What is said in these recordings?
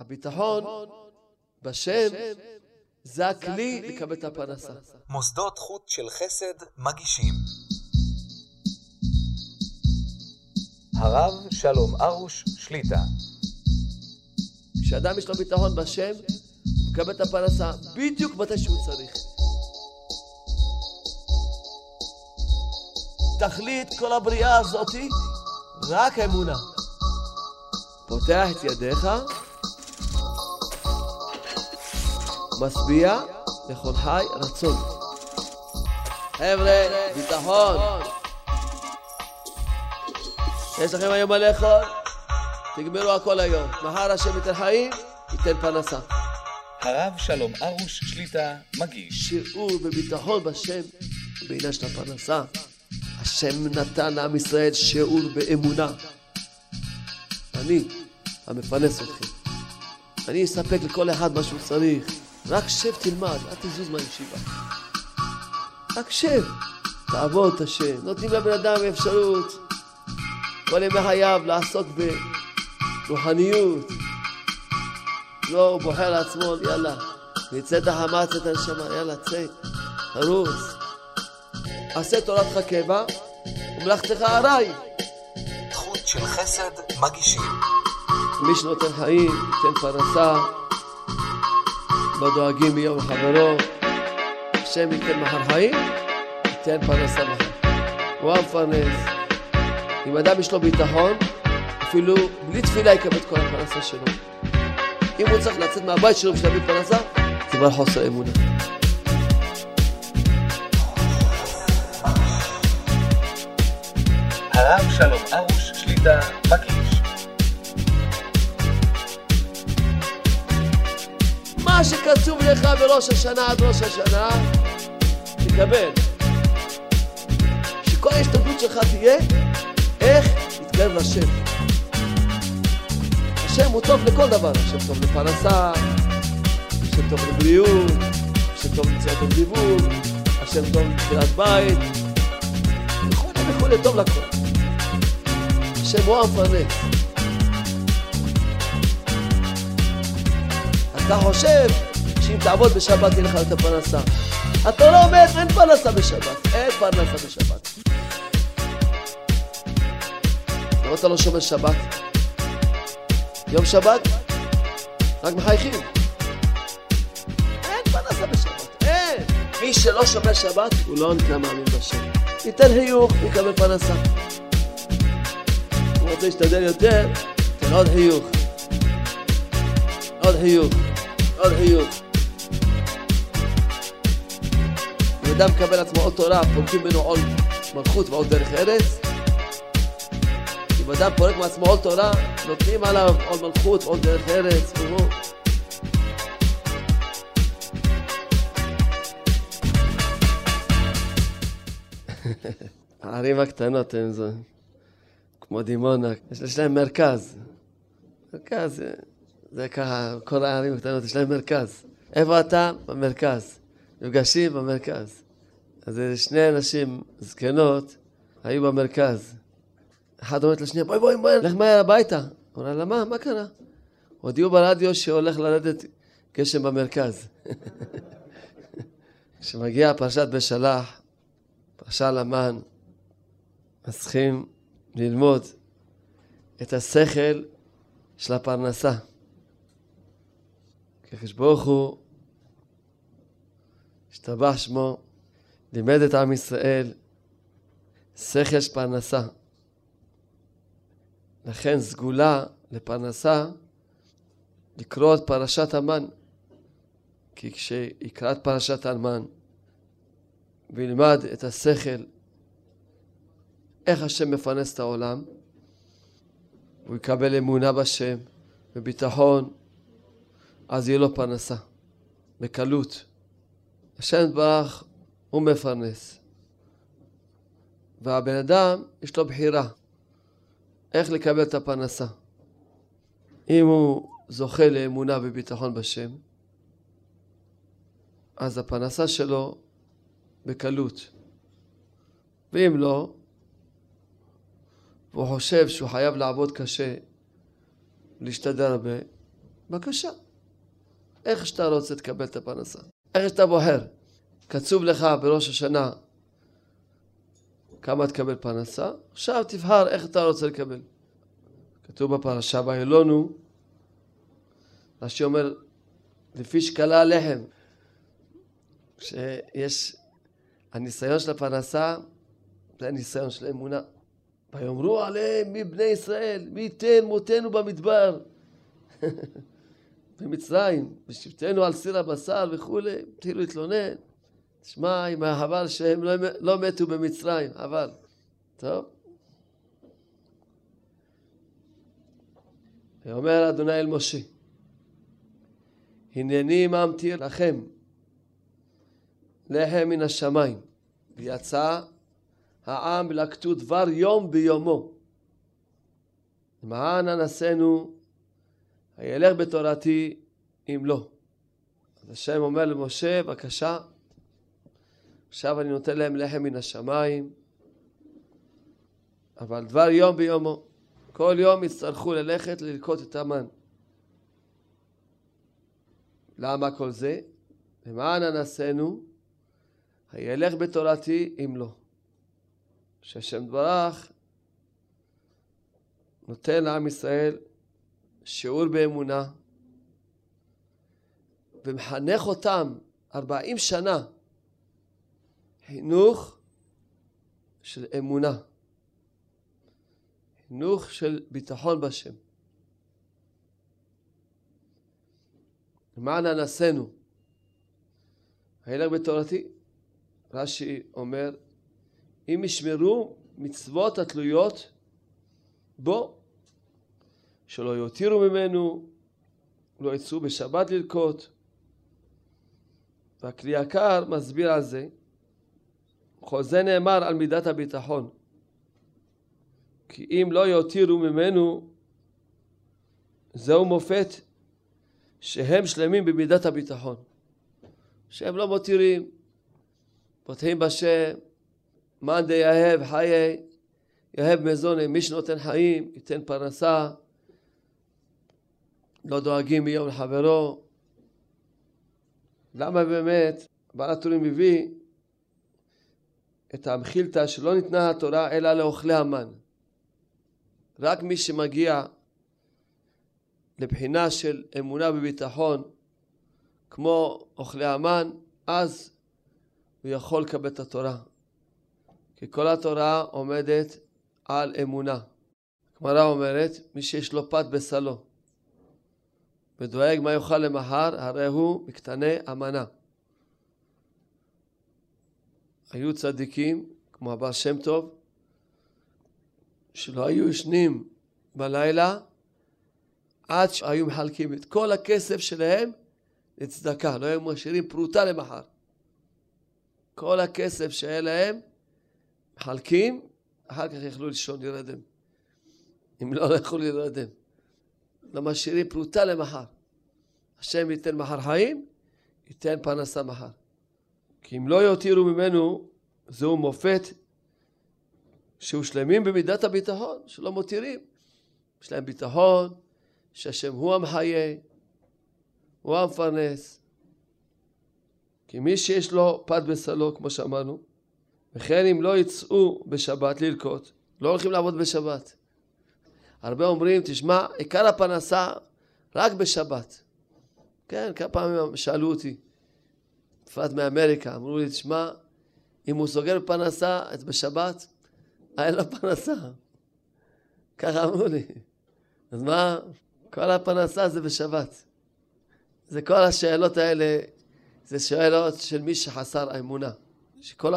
הביטחון בשם זה הכלי לקבל את הפרנסה. מוסדות חוט של חסד מגישים הרב שלום ארוש שליטה כשאדם יש לו ביטחון בשם, הוא מקבל את הפרנסה בדיוק מתי שהוא צריך. תכלית כל הבריאה הזאתי רק האמונה. פותח את ידיך, משביע לכל חי רצון. חבר'ה, ביטחון. יש לכם היום מה לאכול? תגמרו הכל היום. מחר השם ייתן חיים, ייתן פרנסה. הרב שלום ארוש שליטה מגיש שיעור בביטחון בשם בעניין של הפרנסה. השם נתן לעם ישראל שיעור באמונה. אני המפרנס אתכם. אני אספק לכל אחד מה שהוא צריך. רק שב תלמד, אל תזוז מהישיבה. רק שב, תעבוד את השם. נותנים לבן אדם אפשרות כל ימי חייו לעסוק ברוחניות. לא, הוא בוחר לעצמו, יאללה, נצא את החמאס, את הנשמה, יאללה, צא, תרוץ. עשה תורתך קבע ומלאכתך ארעי. חוט של חסד מגישים מי שנותן חיים, ייתן פרנסה, לא דואגים מיום לחברו. השם ייתן מחר חיים, ייתן פרנסה מחר. הוא המפרנס. אם אדם יש לו ביטחון, אפילו בלי תפילה יקבל את כל הפרנסה שלו. אם הוא צריך לצאת מהבית שלו בשביל להביא פרנסה, זה כבר חוסר אמונה. הרב שלום ארוש שליטה מגיש שקצוב לך בראש השנה עד ראש השנה, תקבל. שכל ההשתדלות שלך תהיה איך להתקרב לשם. השם הוא טוב לכל דבר, השם טוב לפרנסה, השם טוב לבריאות, השם טוב למציאת דיבור, השם טוב לתפילת בית, וכולי וכולי, טוב לכל. השם הוא המפרנס. אתה חושב שאם תעבוד בשבת תהיה לך את הפרנסה. התורה אומרת אין פרנסה בשבת, אין פרנסה בשבת. למה אתה לא שומר שבת? יום שבת? רק מחייכים. אין פרנסה בשבת, אין. מי שלא שומר שבת, הוא לא נקרא מאמין בשם. ייתן חיוך, יקבל פרנסה. הוא רוצה להשתדל יותר, תן עוד חיוך. עוד חיוך. עוד חיוך. אם אדם מקבל לעצמו עוד תורה, פורקים ממנו עול מלכות ועול דרך ארץ. אם אדם פורק מעצמו עול תורה, נותנים עליו עול מלכות ועול דרך ארץ. הערים הקטנות הן זו, כמו דימונה, יש, להם מרכז. מרכז, זה, ככה, כל הערים הקטנות יש להם מרכז. איפה אתה? במרכז. נפגשים במרכז. אז שני אנשים זקנות היו במרכז. אחד אומרת לשנייה, בואי בואי בואי, לך מהר הביתה. אומר לה, מה? מה קרה? הודיעו ברדיו שהולך לרדת גשם במרכז. כשמגיעה פרשת בשלח, פרשה למן, אז צריכים ללמוד את השכל של הפרנסה. כי הקדוש ברוך הוא, השתבח שמו, לימד את עם ישראל שכל של פרנסה. לכן סגולה לפרנסה לקרוא את פרשת המן. כי כשיקרא את פרשת המן וילמד את השכל איך השם מפרנס את העולם, הוא יקבל אמונה בשם וביטחון, אז יהיה לו פרנסה, בקלות. השם יתברך הוא מפרנס. והבן אדם, יש לו בחירה איך לקבל את הפרנסה. אם הוא זוכה לאמונה וביטחון בשם, אז הפרנסה שלו בקלות. ואם לא, והוא חושב שהוא חייב לעבוד קשה, להשתדל הרבה, בבקשה. איך שאתה רוצה תקבל את הפרנסה. איך שאתה בוחר. קצוב לך בראש השנה כמה תקבל פרנסה, עכשיו תבחר איך אתה רוצה לקבל. כתוב בפרשה באלונו, רש"י אומר, לפי שקלה הלחם, שיש הניסיון של הפרנסה, זה הניסיון של האמונה. ויאמרו עליהם מבני ישראל, מי ייתן מותנו במדבר. במצרים, ושבתנו על סיר הבשר וכולי, התחילו להתלונן. תשמע, עם החבל שהם לא, לא מתו במצרים, אבל. טוב. ואומר אדוני אל משה, הנני ממתיר לכם לחם מן השמיים, ויצא העם לקטו דבר יום ביומו. למען אנסינו, הילך בתורתי אם לא. אז השם אומר למשה, בבקשה, עכשיו אני נותן להם לחם מן השמיים, אבל דבר יום ביומו. כל יום יצטרכו ללכת ללקוט את המן. למה כל זה? למען אנסינו, הילך בתורתי אם לא. שהשם דברך נותן לעם ישראל שיעור באמונה ומחנך אותם ארבעים שנה חינוך של אמונה, חינוך של ביטחון בשם. למען אנסינו, הילך בתורתי, רש"י אומר, אם ישמרו מצוות התלויות בו, שלא יותירו ממנו, לא יצאו בשבת ללקוט. והכלי יקר מסביר על זה, וכל זה נאמר על מידת הביטחון. כי אם לא יותירו ממנו, זהו מופת שהם שלמים במידת הביטחון. שהם לא מותירים, פותחים בשם, מאן דיהב חיי, יהב מזוני, מי שנותן חיים, ייתן פרנסה, לא דואגים מיום לחברו. למה באמת בעל הטורים מביא את המחילתא שלא ניתנה התורה אלא לאוכלי המן. רק מי שמגיע לבחינה של אמונה וביטחון כמו אוכלי המן, אז הוא יכול לקבל את התורה. כי כל התורה עומדת על אמונה. הגמרא אומרת, מי שיש לו פת בסלו ודואג מה יאכל למחר, הרי הוא מקטני אמנה. היו צדיקים, כמו הבעל שם טוב, שלא היו ישנים בלילה עד שהיו מחלקים את כל הכסף שלהם לצדקה, לא היו משאירים פרוטה למחר. כל הכסף שהיה להם מחלקים, אחר כך יכלו לישון, להירדם. אם לא, לא יכלו להירדם. לא משאירים פרוטה למחר. השם ייתן מחר חיים, ייתן פרנסה מחר. כי אם לא יותירו ממנו, זהו מופת שהוא שלמים במידת הביטחון, שלא מותירים. יש להם ביטחון שהשם הוא המחיה, הוא המפרנס. כי מי שיש לו פת בסלו, כמו שאמרנו, וכן אם לא יצאו בשבת ללקוט, לא הולכים לעבוד בשבת. הרבה אומרים, תשמע, עיקר הפרנסה רק בשבת. כן, כמה פעמים שאלו אותי, בפרט מאמריקה, אמרו לי, תשמע, אם הוא סוגר פרנסה, אז בשבת, אין לו פרנסה. ככה אמרו לי. אז מה, כל הפרנסה זה בשבת. זה כל השאלות האלה, זה שאלות של מי שחסר אמונה. שכל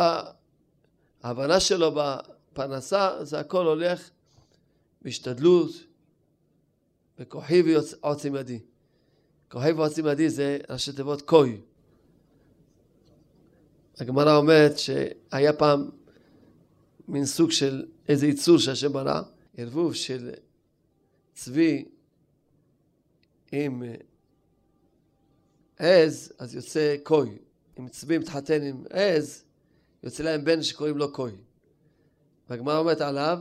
ההבנה שלו בפרנסה, זה הכל הולך בהשתדלות, בכוחי ועוצם ידי. כוחי ועוצם ידי זה ראשי תיבות כוי. הגמרא אומרת שהיה פעם מין סוג של איזה יצור שהשם ברא, ערבוב של צבי עם עז, אז יוצא קוי. אם צבי מתחתן עם עז, יוצא להם בן שקוראים לו קוי. והגמרא אומרת עליו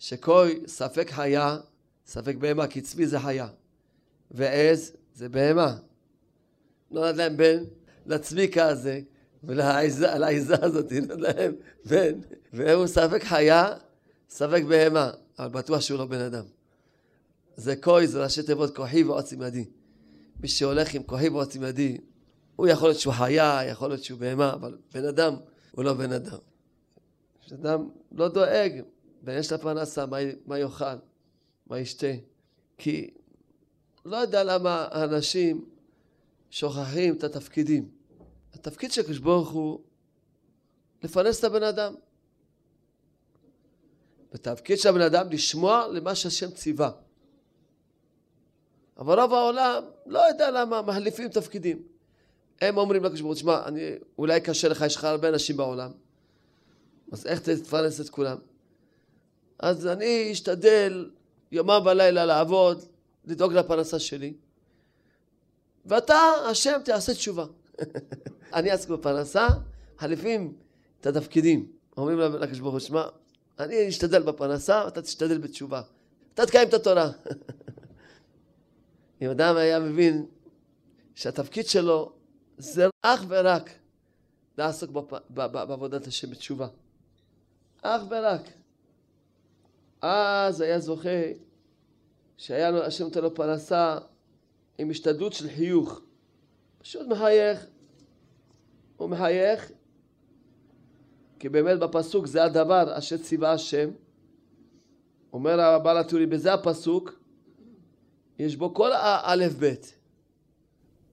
שקוי ספק חיה, ספק בהמה, כי צבי זה חיה. ועז זה בהמה. נולד להם בן, לצביקה הזה, ולעיזה הזאת נולד להם בן, והוא ספק חיה, ספק בהמה, אבל בטוח שהוא לא בן אדם. זה כוי, זה ראשי תיבות כוחי ועוצם ידי. מי שהולך עם כוחי ועוצם ידי, הוא יכול להיות שהוא חיה, יכול להיות שהוא בהמה, אבל בן אדם הוא לא בן אדם. כשאדם לא דואג, ויש לה פרנסה, מה, מה יאכל, מה ישתה. כי לא יודע למה האנשים שוכחים את התפקידים. התפקיד של הקדוש ברוך הוא לפרנס את הבן אדם. ותפקיד של הבן אדם לשמוע למה שהשם ציווה. אבל רוב העולם לא יודע למה מחליפים תפקידים. הם אומרים לקדוש ברוך הוא, שמע, אולי קשה לך, יש לך הרבה אנשים בעולם, אז איך תפרנס את כולם? אז אני אשתדל יומם ולילה לעבוד, לדאוג לפרנסה שלי, ואתה, השם, תעשה תשובה. אני אעסק בפרנסה, חליפים את התפקידים. אומרים לקדוש ברוך הוא, שמע, אני אשתדל בפרנסה, אתה תשתדל בתשובה. אתה תקיים את התורה. אם אדם היה מבין שהתפקיד שלו זה אך ורק לעסוק בעבודת השם בתשובה. אך ורק. אז היה זוכה שהיה לו, השם נותן לו פרנסה עם השתדלות של חיוך. פשוט מחייך. הוא מחייך, כי באמת בפסוק זה הדבר אשר ציווה השם. אומר הבעל הטורי, בזה הפסוק, יש בו כל האלף בית.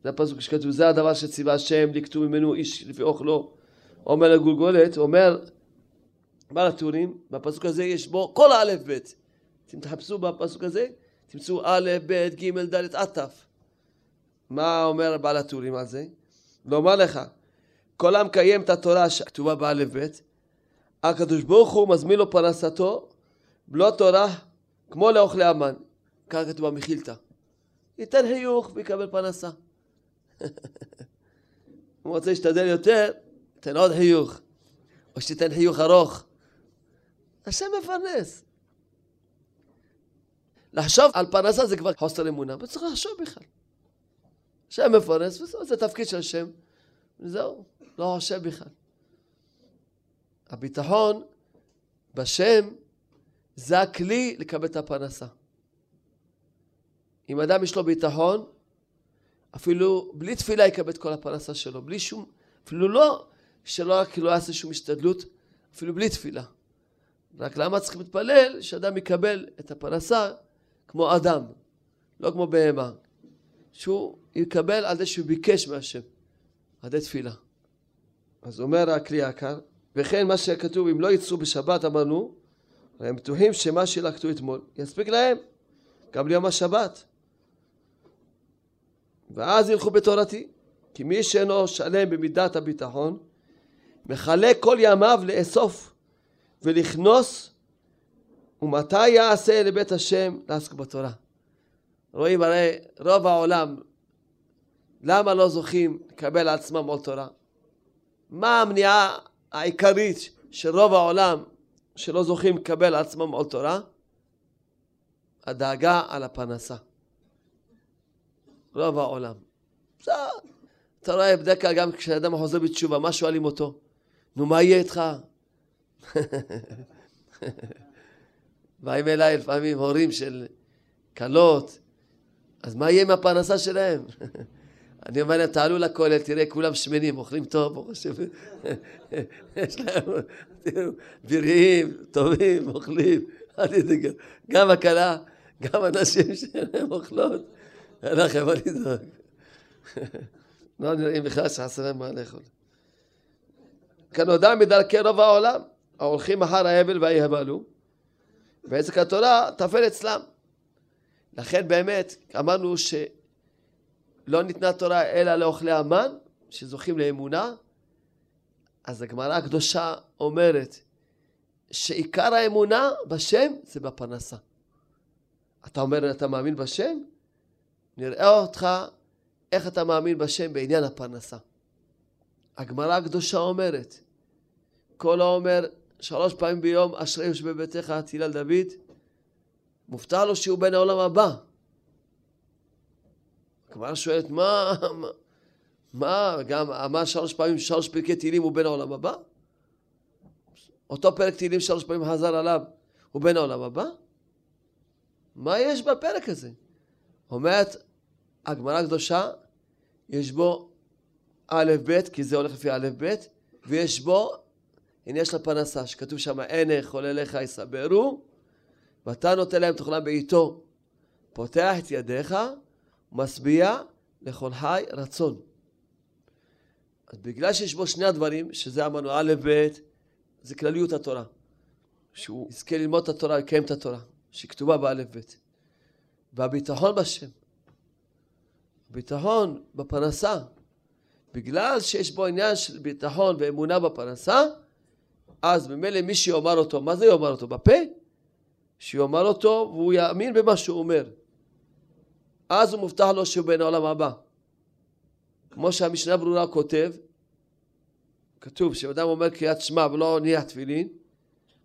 זה הפסוק שכתוב, זה הדבר שציווה השם, לקטו ממנו איש לפי אוכלו. אומר לגולגולת, אומר בעל הטורים, בפסוק הזה יש בו כל האלף בית. אתם תחפשו בפסוק הזה, תמצאו א', ב', ג', ד', עטף. מה אומר בעל הטורים על זה? לומר לך, כל המקיים את התורה שכתובה באלף בית, הקדוש ברוך הוא מזמין לו פרנסתו בלא תורה כמו לאוכלי המן. ככה כתוב במחילתא. ייתן חיוך ויקבל פרנסה. הוא רוצה להשתדל יותר, תן עוד חיוך. או שתיתן חיוך ארוך. השם מפרנס. לחשוב על פרנסה זה כבר חוסר אמונה, וצריך לחשוב בכלל. השם מפרנס, וזהו, זה תפקיד של השם. וזהו, לא חושב בכלל. הביטחון בשם זה הכלי לקבל את הפרנסה. אם אדם יש לו ביטחון, אפילו בלי תפילה יקבל את כל הפרנסה שלו, בלי שום, אפילו לא, שלא רק לא יעשה שום השתדלות, אפילו בלי תפילה. רק למה צריך להתפלל? שאדם יקבל את הפרנסה כמו אדם, לא כמו בהמה. שהוא יקבל על זה שהוא ביקש מהשם, על ידי תפילה. אז אומר הכלי העקר, וכן מה שכתוב, אם לא יצאו בשבת אמרנו, הם בטוחים שמה שלקטו אתמול יספיק להם, גם ליום השבת. ואז ילכו בתורתי, כי מי שאינו שלם במידת הביטחון, מחלק כל ימיו לאסוף ולכנוס, ומתי יעשה לבית השם לעסוק בתורה. רואים הרי רוב העולם, למה לא זוכים לקבל עצמם עול תורה? מה המניעה העיקרית של רוב העולם שלא זוכים לקבל עצמם עול תורה? הדאגה על הפרנסה. רוב העולם. אתה רואה בדרך כלל גם כשאדם חוזר בתשובה, מה שואלים אותו? נו, מה יהיה איתך? באים אליי לפעמים הורים של כלות, אז מה יהיה עם הפרנסה שלהם? אני אומר להם, תעלו לכולל, תראה, כולם שמנים, אוכלים טוב. יש להם, תראו, בריאים, טובים, אוכלים. גם הכלה, גם הנשים שלהם אוכלות. אין לכם מה לדאוג. לא נראים בכלל שחסר להם מה לאכול. כנודע מדרכי רוב העולם, ההולכים אחר האבל והיהבלו, ועסק התורה טפל אצלם. לכן באמת אמרנו שלא ניתנה תורה אלא לאוכלי המן, שזוכים לאמונה, אז הגמרא הקדושה אומרת שעיקר האמונה בשם זה בפרנסה. אתה אומר, אתה מאמין בשם? נראה אותך איך אתה מאמין בשם בעניין הפרנסה. הגמרא הקדושה אומרת, כל האומר שלוש פעמים ביום אשרי יושבי ביתך תהילה לדוד, מובטח לו שהוא בן העולם הבא. הגמרא שואלת, מה, מה, מה, גם אמר שלוש פעמים, שלוש פרקי תהילים הוא בן העולם הבא? אותו פרק תהילים שלוש פעמים חזר עליו, הוא בן העולם הבא? מה יש בפרק הזה? אומרת הגמרא הקדושה, יש בו א' ב', כי זה הולך לפי א' ב', ויש בו עניין של הפרנסה, שכתוב שם, אין אכול אליך יסברו, ואתה נותן להם תאכלם בעיתו. פותח את ידיך, משביע לכל חי רצון. אז בגלל שיש בו שני הדברים, שזה אמרנו א' ב', זה כלליות התורה. שהוא יזכה ללמוד את התורה, יקיים את התורה, שכתובה באלף ב'. והביטחון בשם. ביטחון בפרנסה. בגלל שיש בו עניין של ביטחון ואמונה בפרנסה, אז ממילא מי שיאמר אותו, מה זה יאמר אותו? בפה? שיאמר אותו והוא יאמין במה שהוא אומר. אז הוא מובטח לו שהוא בן העולם הבא. כמו שהמשנה ברורה כותב, כתוב שאדם אומר קריאת שמע ולא ניח תפילין,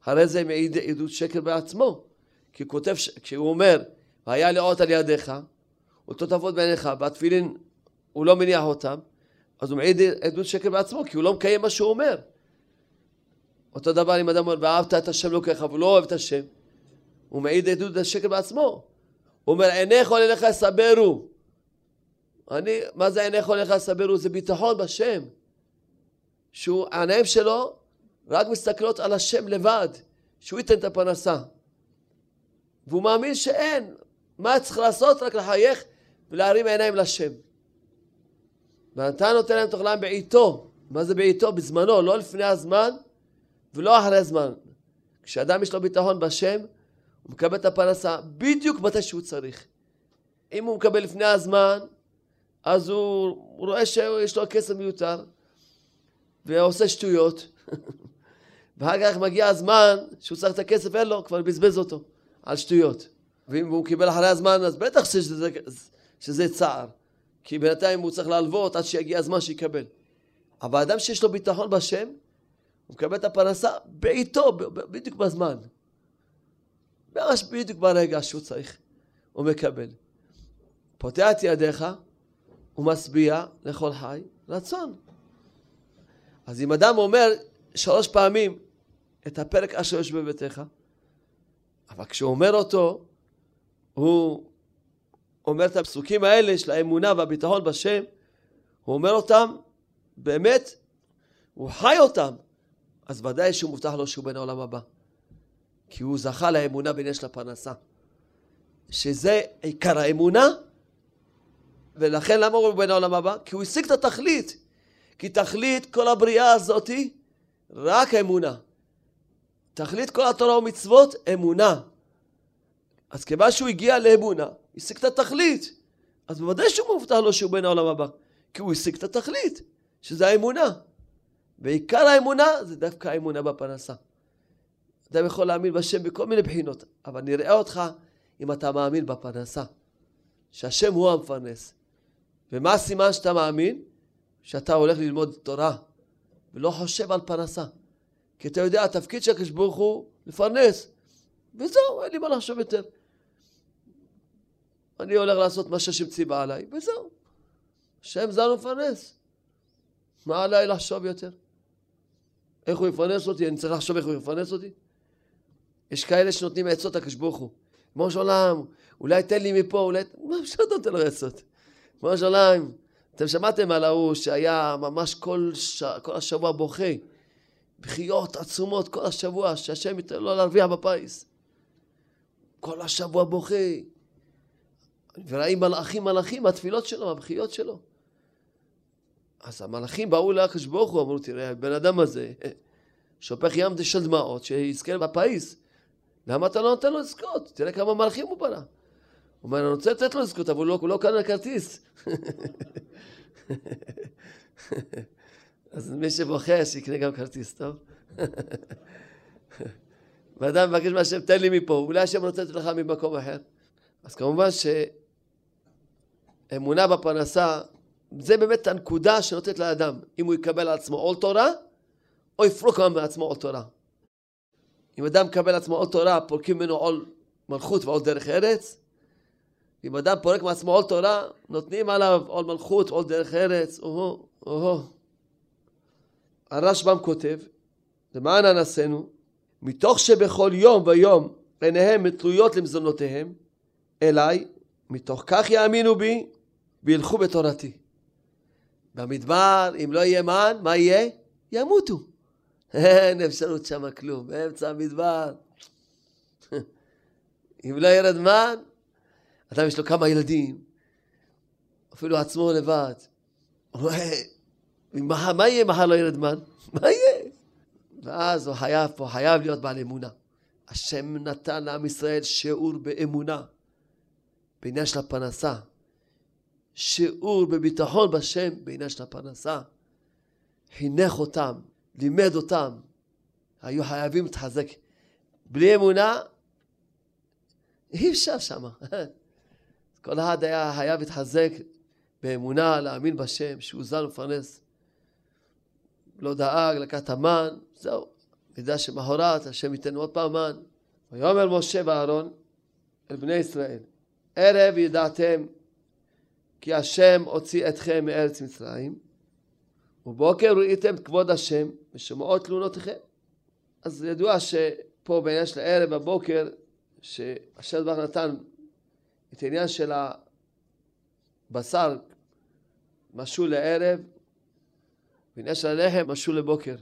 הרי זה מעיד עדות שקר בעצמו. כי כותב, כשהוא אומר, והיה לאות על ידיך, אותו תעבוד בעיניך, והתפילין הוא לא מניח אותם, אז הוא מעיד עדות שקר בעצמו, כי הוא לא מקיים מה שהוא אומר. אותו דבר אם אדם אומר, ואהבת את השם לוקח, והוא לא אוהב את השם, הוא מעיד עדות השקר בעצמו. הוא אומר, עיניך אליך יסברו. אני, מה זה עיניך אליך יסברו? זה ביטחון בשם. שהוא, העיניים שלו רק מסתכלות על השם לבד, שהוא ייתן את הפרנסה. והוא מאמין שאין. מה צריך לעשות? רק לחייך ולהרים עיניים לשם. ואתה נותן להם תאכלם בעיתו. מה זה בעיתו? בזמנו, לא לפני הזמן ולא אחרי הזמן. כשאדם יש לו ביטחון בשם, הוא מקבל את הפרנסה בדיוק מתי שהוא צריך. אם הוא מקבל לפני הזמן, אז הוא, הוא רואה שיש לו כסף מיותר, ועושה שטויות. ואחר כך מגיע הזמן שהוא צריך את הכסף, אין לו, כבר בזבז אותו על שטויות. ואם הוא קיבל אחרי הזמן, אז בטח שזה, שזה צער. כי בינתיים הוא צריך להלוות עד שיגיע הזמן שיקבל. אבל אדם שיש לו ביטחון בשם, הוא מקבל את הפרנסה בעיתו, בדיוק בזמן. ממש בדיוק ברגע שהוא צריך, הוא מקבל. פותח את ידיך ומשביע לכל חי רצון. אז אם אדם אומר שלוש פעמים את הפרק אשר יש בביתך, אבל כשהוא אומר אותו, הוא אומר את הפסוקים האלה של האמונה והביטחון בשם, הוא אומר אותם באמת, הוא חי אותם, אז ודאי שהוא מובטח לו שהוא בן העולם הבא. כי הוא זכה לאמונה בעניין של הפרנסה. שזה עיקר האמונה, ולכן למה הוא בן העולם הבא? כי הוא השיג את התכלית. כי תכלית כל הבריאה הזאתי רק אמונה. תכלית כל התורה ומצוות אמונה. אז כיוון שהוא הגיע לאמונה, השיג את התכלית. אז בוודאי שהוא מובטח לו שהוא בן העולם הבא. כי הוא השיג את התכלית, שזה האמונה. ועיקר האמונה זה דווקא האמונה בפרנסה. אדם יכול להאמין בשם בכל מיני בחינות, אבל נראה אותך אם אתה מאמין בפרנסה. שהשם הוא המפרנס. ומה הסימן שאתה מאמין? שאתה הולך ללמוד תורה ולא חושב על פרנסה. כי אתה יודע, התפקיד של הקדוש ברוך הוא לפרנס. וזהו, אין לי מה לחשוב יותר. אני הולך לעשות מה שהשם ציווה עליי, וזהו. השם זה המפרנס. מה עליי לחשוב יותר? איך הוא יפרנס אותי? אני צריך לחשוב איך הוא יפרנס אותי? יש כאלה שנותנים עצות לקדוש ברוך הוא. כמו שעולם, אולי תן לי מפה, אולי... מה אפשר לתת לו עצות? כמו שעולם, אתם שמעתם על ההוא שהיה ממש כל, ש... כל השבוע בוכה, בחיות עצומות כל השבוע, שהשם ייתן לו להרוויח בפיס. כל השבוע בוכה. וראי מלאכים מלאכים מהתפילות שלו, מהבכיות שלו. אז המלאכים באו לקדוש ברוך הוא, אמרו, תראה, הבן אדם הזה שופך ים של דמעות, שיזכה בפיס. למה אתה לא נותן לו לזכות? תראה כמה מלאכים הוא בנה. הוא אומר, אני רוצה לתת לו לזכות, אבל הוא לא קנה כרטיס. אז מי שבוחר שיקנה גם כרטיס, טוב? ואדם מבקש מהשם, תן לי מפה, אולי השם רוצה לתת לך ממקום אחר. אז כמובן שאמונה בפרנסה, זה באמת הנקודה שנותנת לאדם, אם הוא יקבל על עצמו עול תורה, או יפרוק מעצמו עול תורה. אם אדם מקבל על עצמו עול תורה, פורקים ממנו עול מלכות ועול דרך ארץ, אם אדם פורק מעצמו עול תורה, נותנים עליו עול מלכות, עול דרך ארץ, או-הו, או-הו. הרשב"ם כותב, למען אנסינו, מתוך שבכל יום ויום עיניהם תלויות למזונותיהם, אליי, מתוך כך יאמינו בי וילכו בתורתי. במדבר, אם לא יהיה מן, מה יהיה? ימותו. אין אפשרות שמה כלום, באמצע המדבר. אם לא ירד מן, אדם יש לו כמה ילדים, אפילו עצמו לבד. רואה, מה יהיה מחר לא ירד מן? מה יהיה? ואז הוא חייב פה, חייב להיות בעל אמונה. השם נתן לעם ישראל שיעור באמונה, בעניין של הפרנסה. שיעור בביטחון בשם בעניין של הפרנסה. חינך אותם, לימד אותם. היו חייבים להתחזק. בלי אמונה, אי אפשר שמה. כל אחד היה חייב להתחזק באמונה, להאמין בשם, שהוא זן ומפרנס. לא דאג, לקח את המן, זהו. ידע שמחרת השם ייתן עוד פעם מן. ויאמר משה ואהרון אל בני ישראל, ערב ידעתם כי השם הוציא אתכם מארץ מצרים, ובוקר ראיתם את כבוד השם ושמעות תלונותיכם. אז ידוע שפה בעניין של הערב בבוקר, שהשם דבר נתן את העניין של הבשר משול לערב, ועניין של הלחם משול לבוקר.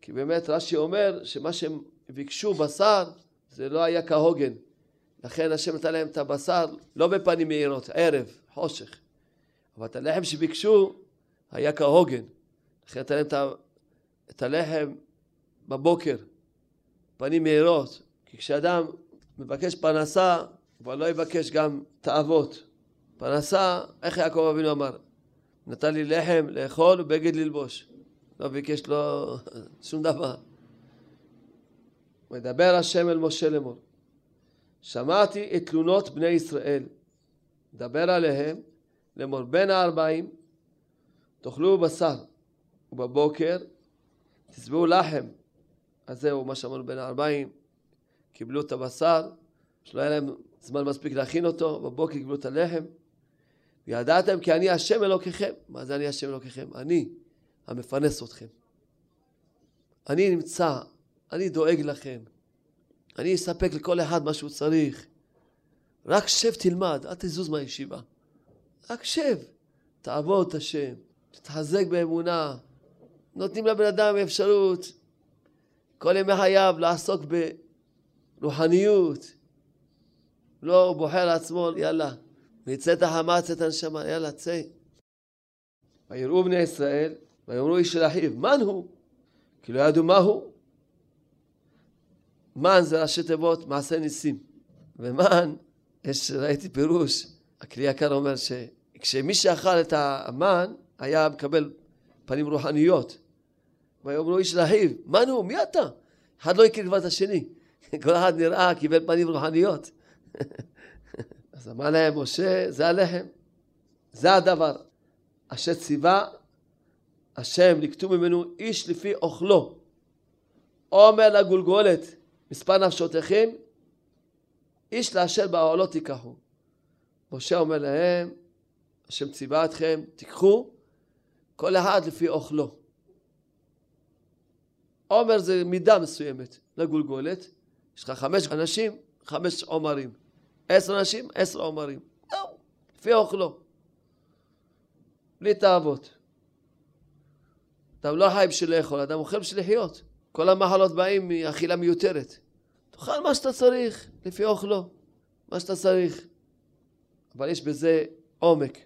כי באמת רש"י אומר שמה שהם ביקשו בשר זה לא היה כהוגן. לכן השם נתן להם את הבשר לא בפנים מאירות, ערב, חושך. אבל את הלחם שביקשו היה כהוגן. לכן נתן להם את הלחם בבוקר, פנים מאירות. כי כשאדם מבקש פרנסה, הוא כבר לא יבקש גם תאוות. פרנסה, איך יעקב אבינו אמר? נתן לי לחם לאכול ובגד ללבוש. לא ביקש לו שום דבר. מדבר השם אל משה לאמור. שמעתי את תלונות בני ישראל, דבר עליהם, לאמור בין הארבעים תאכלו בשר, ובבוקר תשבעו לחם. אז זהו מה שאמרנו בין הארבעים, קיבלו את הבשר, שלא היה להם זמן מספיק להכין אותו, בבוקר קיבלו את הלחם. וידעתם כי אני השם אלוקיכם. מה זה אני השם אלוקיכם? אני המפרנס אתכם. אני נמצא, אני דואג לכם. אני אספק לכל אחד מה שהוא צריך. רק שב תלמד, אל תזוז מהישיבה. רק שב, תעבוד את השם, תתחזק באמונה. נותנים לבן אדם אפשרות כל ימי חייו לעסוק ברוחניות. לא בוחר לעצמו, יאללה, ויצא את החמה, צא את הנשמה, יאללה, צא. ויראו בני ישראל, ויאמרו איש של אחיו, מן הוא? כי לא ידעו מה הוא. מן זה ראשי תיבות מעשה ניסים. ומן, יש, ראיתי פירוש, הכלי יקר אומר שכשמי שאכל את המן, היה מקבל פנים רוחניות. ויאמרו איש לאחיו, מן הוא? מי אתה? אחד לא הכיר כבר את השני. כל אחד נראה, קיבל פנים רוחניות. אז אמר להם משה, זה הלחם, זה הדבר. אשר ציווה השם לקטו ממנו איש לפי אוכלו. אומר לגולגולת, מספר נפשותיכם, איש לאשר באוהלות תיקחו. משה אומר להם, השם ציווה אתכם, תיקחו כל אחד לפי אוכלו. עומר זה מידה מסוימת לגולגולת, יש לך חמש אנשים, חמש עומרים. עשר אנשים, עשר עומרים. זהו, לפי אוכלו. בלי תאוות. אדם לא חי בשביל לאכול, אדם אוכל בשביל לחיות. כל המחלות באים מאכילה מיותרת. תאכל מה שאתה צריך, לפי אוכלו. מה שאתה צריך. אבל יש בזה עומק.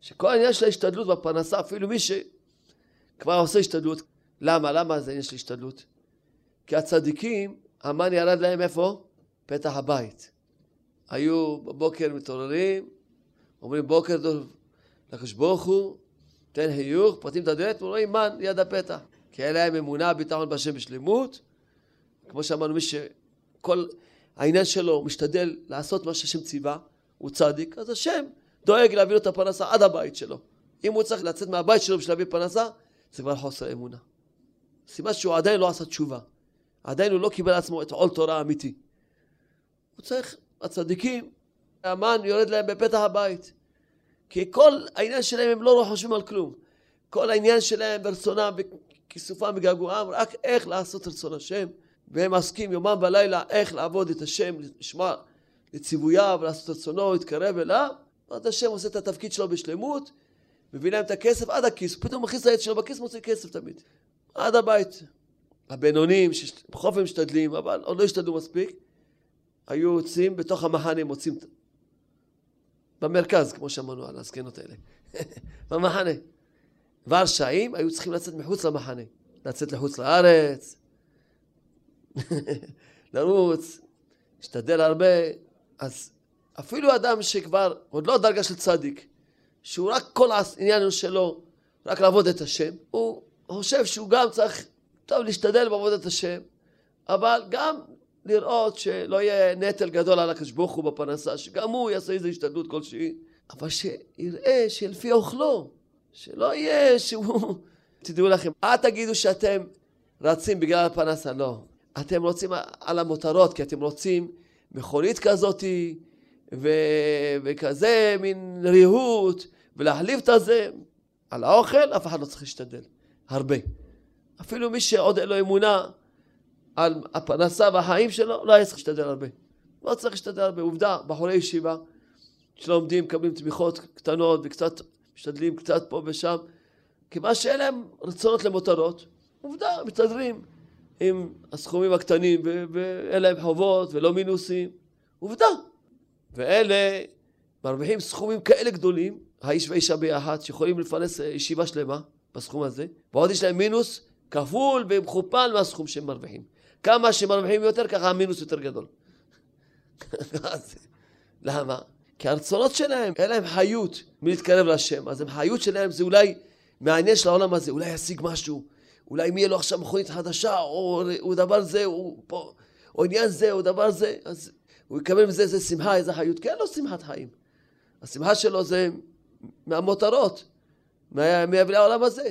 שכל העניין של ההשתדלות בפרנסה, אפילו מי שכבר עושה השתדלות, למה? למה זה עניין של השתדלות? כי הצדיקים, המן ירד להם איפה? פתח הבית. היו בבוקר מתעוררים, אומרים בוקר טוב לקדוש ברוך הוא, תן חיוך, פרטים את הדלת, ורואים מן ליד הפתח. כי היה להם אמונה, ביטחון בהשם בשלמות. כמו שאמרנו, מי שכל העניין שלו משתדל לעשות מה שהשם ציווה, הוא צדיק, אז השם דואג להביא לו את הפרנסה עד הבית שלו. אם הוא צריך לצאת מהבית שלו בשביל להביא פרנסה, זה כבר חוסר אמונה. סימן שהוא עדיין לא עשה תשובה. עדיין הוא לא קיבל לעצמו את עול תורה האמיתי. הוא צריך הצדיקים, המן יורד להם בפתח הבית. כי כל העניין שלהם הם לא חושבים על כלום. כל העניין שלהם ברצונם, בכיסופם, בגעגועם, רק איך לעשות רצון השם. והם עסקים יומם ולילה איך לעבוד את השם, לשמוע לציווייו, לעשות רצונו, להתקרב אליו. אז השם עושה את התפקיד שלו בשלמות, מביא להם את הכסף עד הכיס, פתאום מכניס את העץ שלו בכיס, מוציא כסף תמיד. עד הבית. הבינונים, שבכל אופן משתדלים, אבל עוד לא השתדלו מספיק, היו יוצאים בתוך המחנה, מוצאים במרכז, כמו שאמרנו על הזקנות האלה. במחנה. והרשעים היו צריכים לצאת מחוץ למחנה. לצאת לחוץ לארץ, לרוץ, להשתדל הרבה. אז אפילו אדם שכבר, עוד לא דרגה של צדיק, שהוא רק כל העניין שלו, רק לעבוד את השם, הוא חושב שהוא גם צריך, טוב, להשתדל בעבודת השם, אבל גם לראות שלא יהיה נטל גדול על הקדוש ברוך הוא בפרנסה, שגם הוא יעשה איזו השתדלות כלשהי, אבל שיראה שלפי אוכלו, שלא יהיה שהוא... תדעו לכם, אל תגידו שאתם רצים בגלל הפרנסה, לא. אתם רוצים על המותרות, כי אתם רוצים מכונית כזאתי, ו... וכזה מין ריהוט, ולהחליף את הזה. על האוכל אף אחד לא צריך להשתדל, הרבה. אפילו מי שעוד אין לו אמונה על הפרנסה והחיים שלו, לא היה צריך להשתדל הרבה. לא צריך להשתדל הרבה. עובדה, בחורי ישיבה שלומדים, מקבלים תמיכות קטנות וקצת משתדלים קצת פה ושם, כיוון שאין להם רצונות למותרות, עובדה, מסתדרים עם הסכומים הקטנים ואין להם חובות ולא מינוסים, עובדה. ואלה מרוויחים סכומים כאלה גדולים, האיש והאישה ביחד, שיכולים לפרנס ישיבה שלמה בסכום הזה, ועוד יש להם מינוס כפול ומכופל מהסכום שהם מרוויחים. כמה שמרוויחים יותר, ככה המינוס יותר גדול. למה? כי הרצונות שלהם, אין להם חיות מלהתקרב להשם. אז החיות שלהם זה אולי מהעניין של העולם הזה, אולי ישיג משהו, אולי אם יהיה לו עכשיו מכונית חדשה, או, או דבר זה, או, או, או עניין זה, או דבר זה, אז הוא יקבל מזה איזה שמחה, איזה חיות, כי אין לו שמחת חיים. השמחה שלו זה מהמותרות, מאבלי העולם הזה.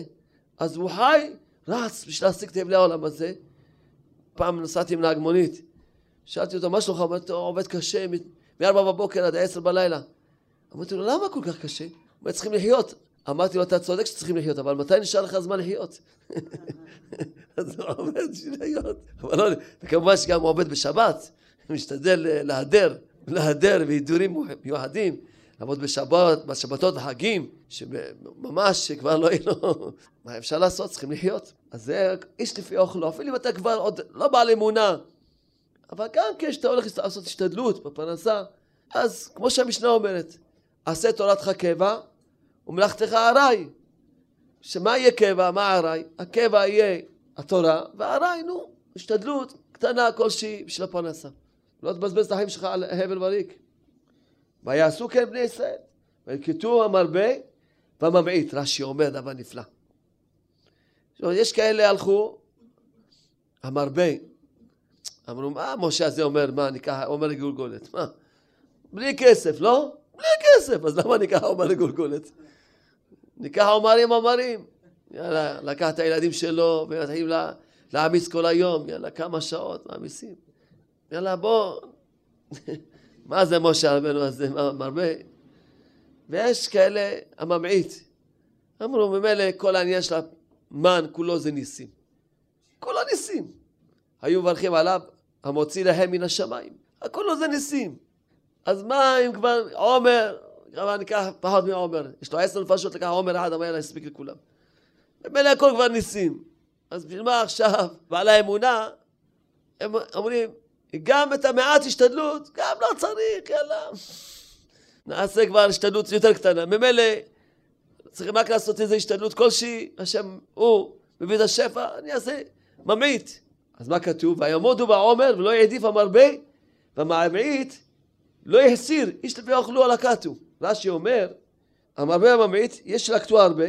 אז הוא חי, רץ בשביל להשיג את אבלי העולם הזה. פעם נסעתי עם נהג מונית, שאלתי אותו, מה שלומך? הוא עובד קשה, מ-4 בבוקר עד 10 בלילה. אמרתי לו, למה כל כך קשה? הוא צריכים לחיות. אמרתי לו, אתה צודק שצריכים לחיות, אבל מתי נשאר לך זמן לחיות? אז הוא עובד בשביל לחיות. אבל לא, וכמובן שגם הוא עובד בשבת, משתדל אה, להדר, להדר בהידורים מיוחדים, לעבוד בשבת, בשבתות וחגים, שממש כבר לא יהיה לו... מה אפשר לעשות? צריכים לחיות. אז זה איש לפי אוכלו, אפילו אם אתה כבר עוד לא בעל אמונה, אבל גם כשאתה הולך לעשות השתדלות בפרנסה, אז כמו שהמשנה אומרת, עשה תורתך קבע ומלאכתך ארעי. שמה יהיה קבע, מה ארעי? הקבע יהיה התורה, והארעי, נו, השתדלות קטנה כלשהי בשביל הפרנסה. לא תבזבז את החיים שלך על הבל וריק. ויעשו כן בני ישראל, וילקטו המרבה והממעיט. רש"י אומר דבר נפלא. יש כאלה הלכו, המרבה, אמרו, מה משה הזה אומר, מה, ניקח, אומר לגולגולת, מה? בלי כסף, לא? בלי כסף, אז למה ניקח עומר לגולגולת? ניקח עומרים עומרים. יאללה, לקח את הילדים שלו ומתחילים להעמיס כל היום, יאללה, כמה שעות מעמיסים. יאללה, בוא. מה זה משה רבנו הזה, מרבה? ויש כאלה הממעיט. אמרו, ממילא כל העניין של המן כולו זה ניסים. כולו ניסים. היו מברכים עליו, המוציא להם מן השמיים. הכל לא זה ניסים. אז מה אם כבר עומר, כמה ניקח פחות מעומר. יש לו עשר נפשות, לקח עומר אחד, אמר לה, הספיק לכולם. ממילא הכל כבר ניסים. אז בשביל מה עכשיו, בעלי האמונה, הם אומרים, גם את המעט השתדלות, גם לא צריך, יאללה. נעשה כבר השתדלות יותר קטנה. ממילא צריכים רק לעשות איזו השתדלות כלשהי, השם הוא מביא את השפע, אני אעשה ממעיט. אז מה כתוב? ויעמודו בעומר ולא יעדיף המרבה והמעמעיט לא יחסיר איש לפי אוכלו על הכתו. רש"י אומר, המרבה הממעיט, יש שלקטו הרבה,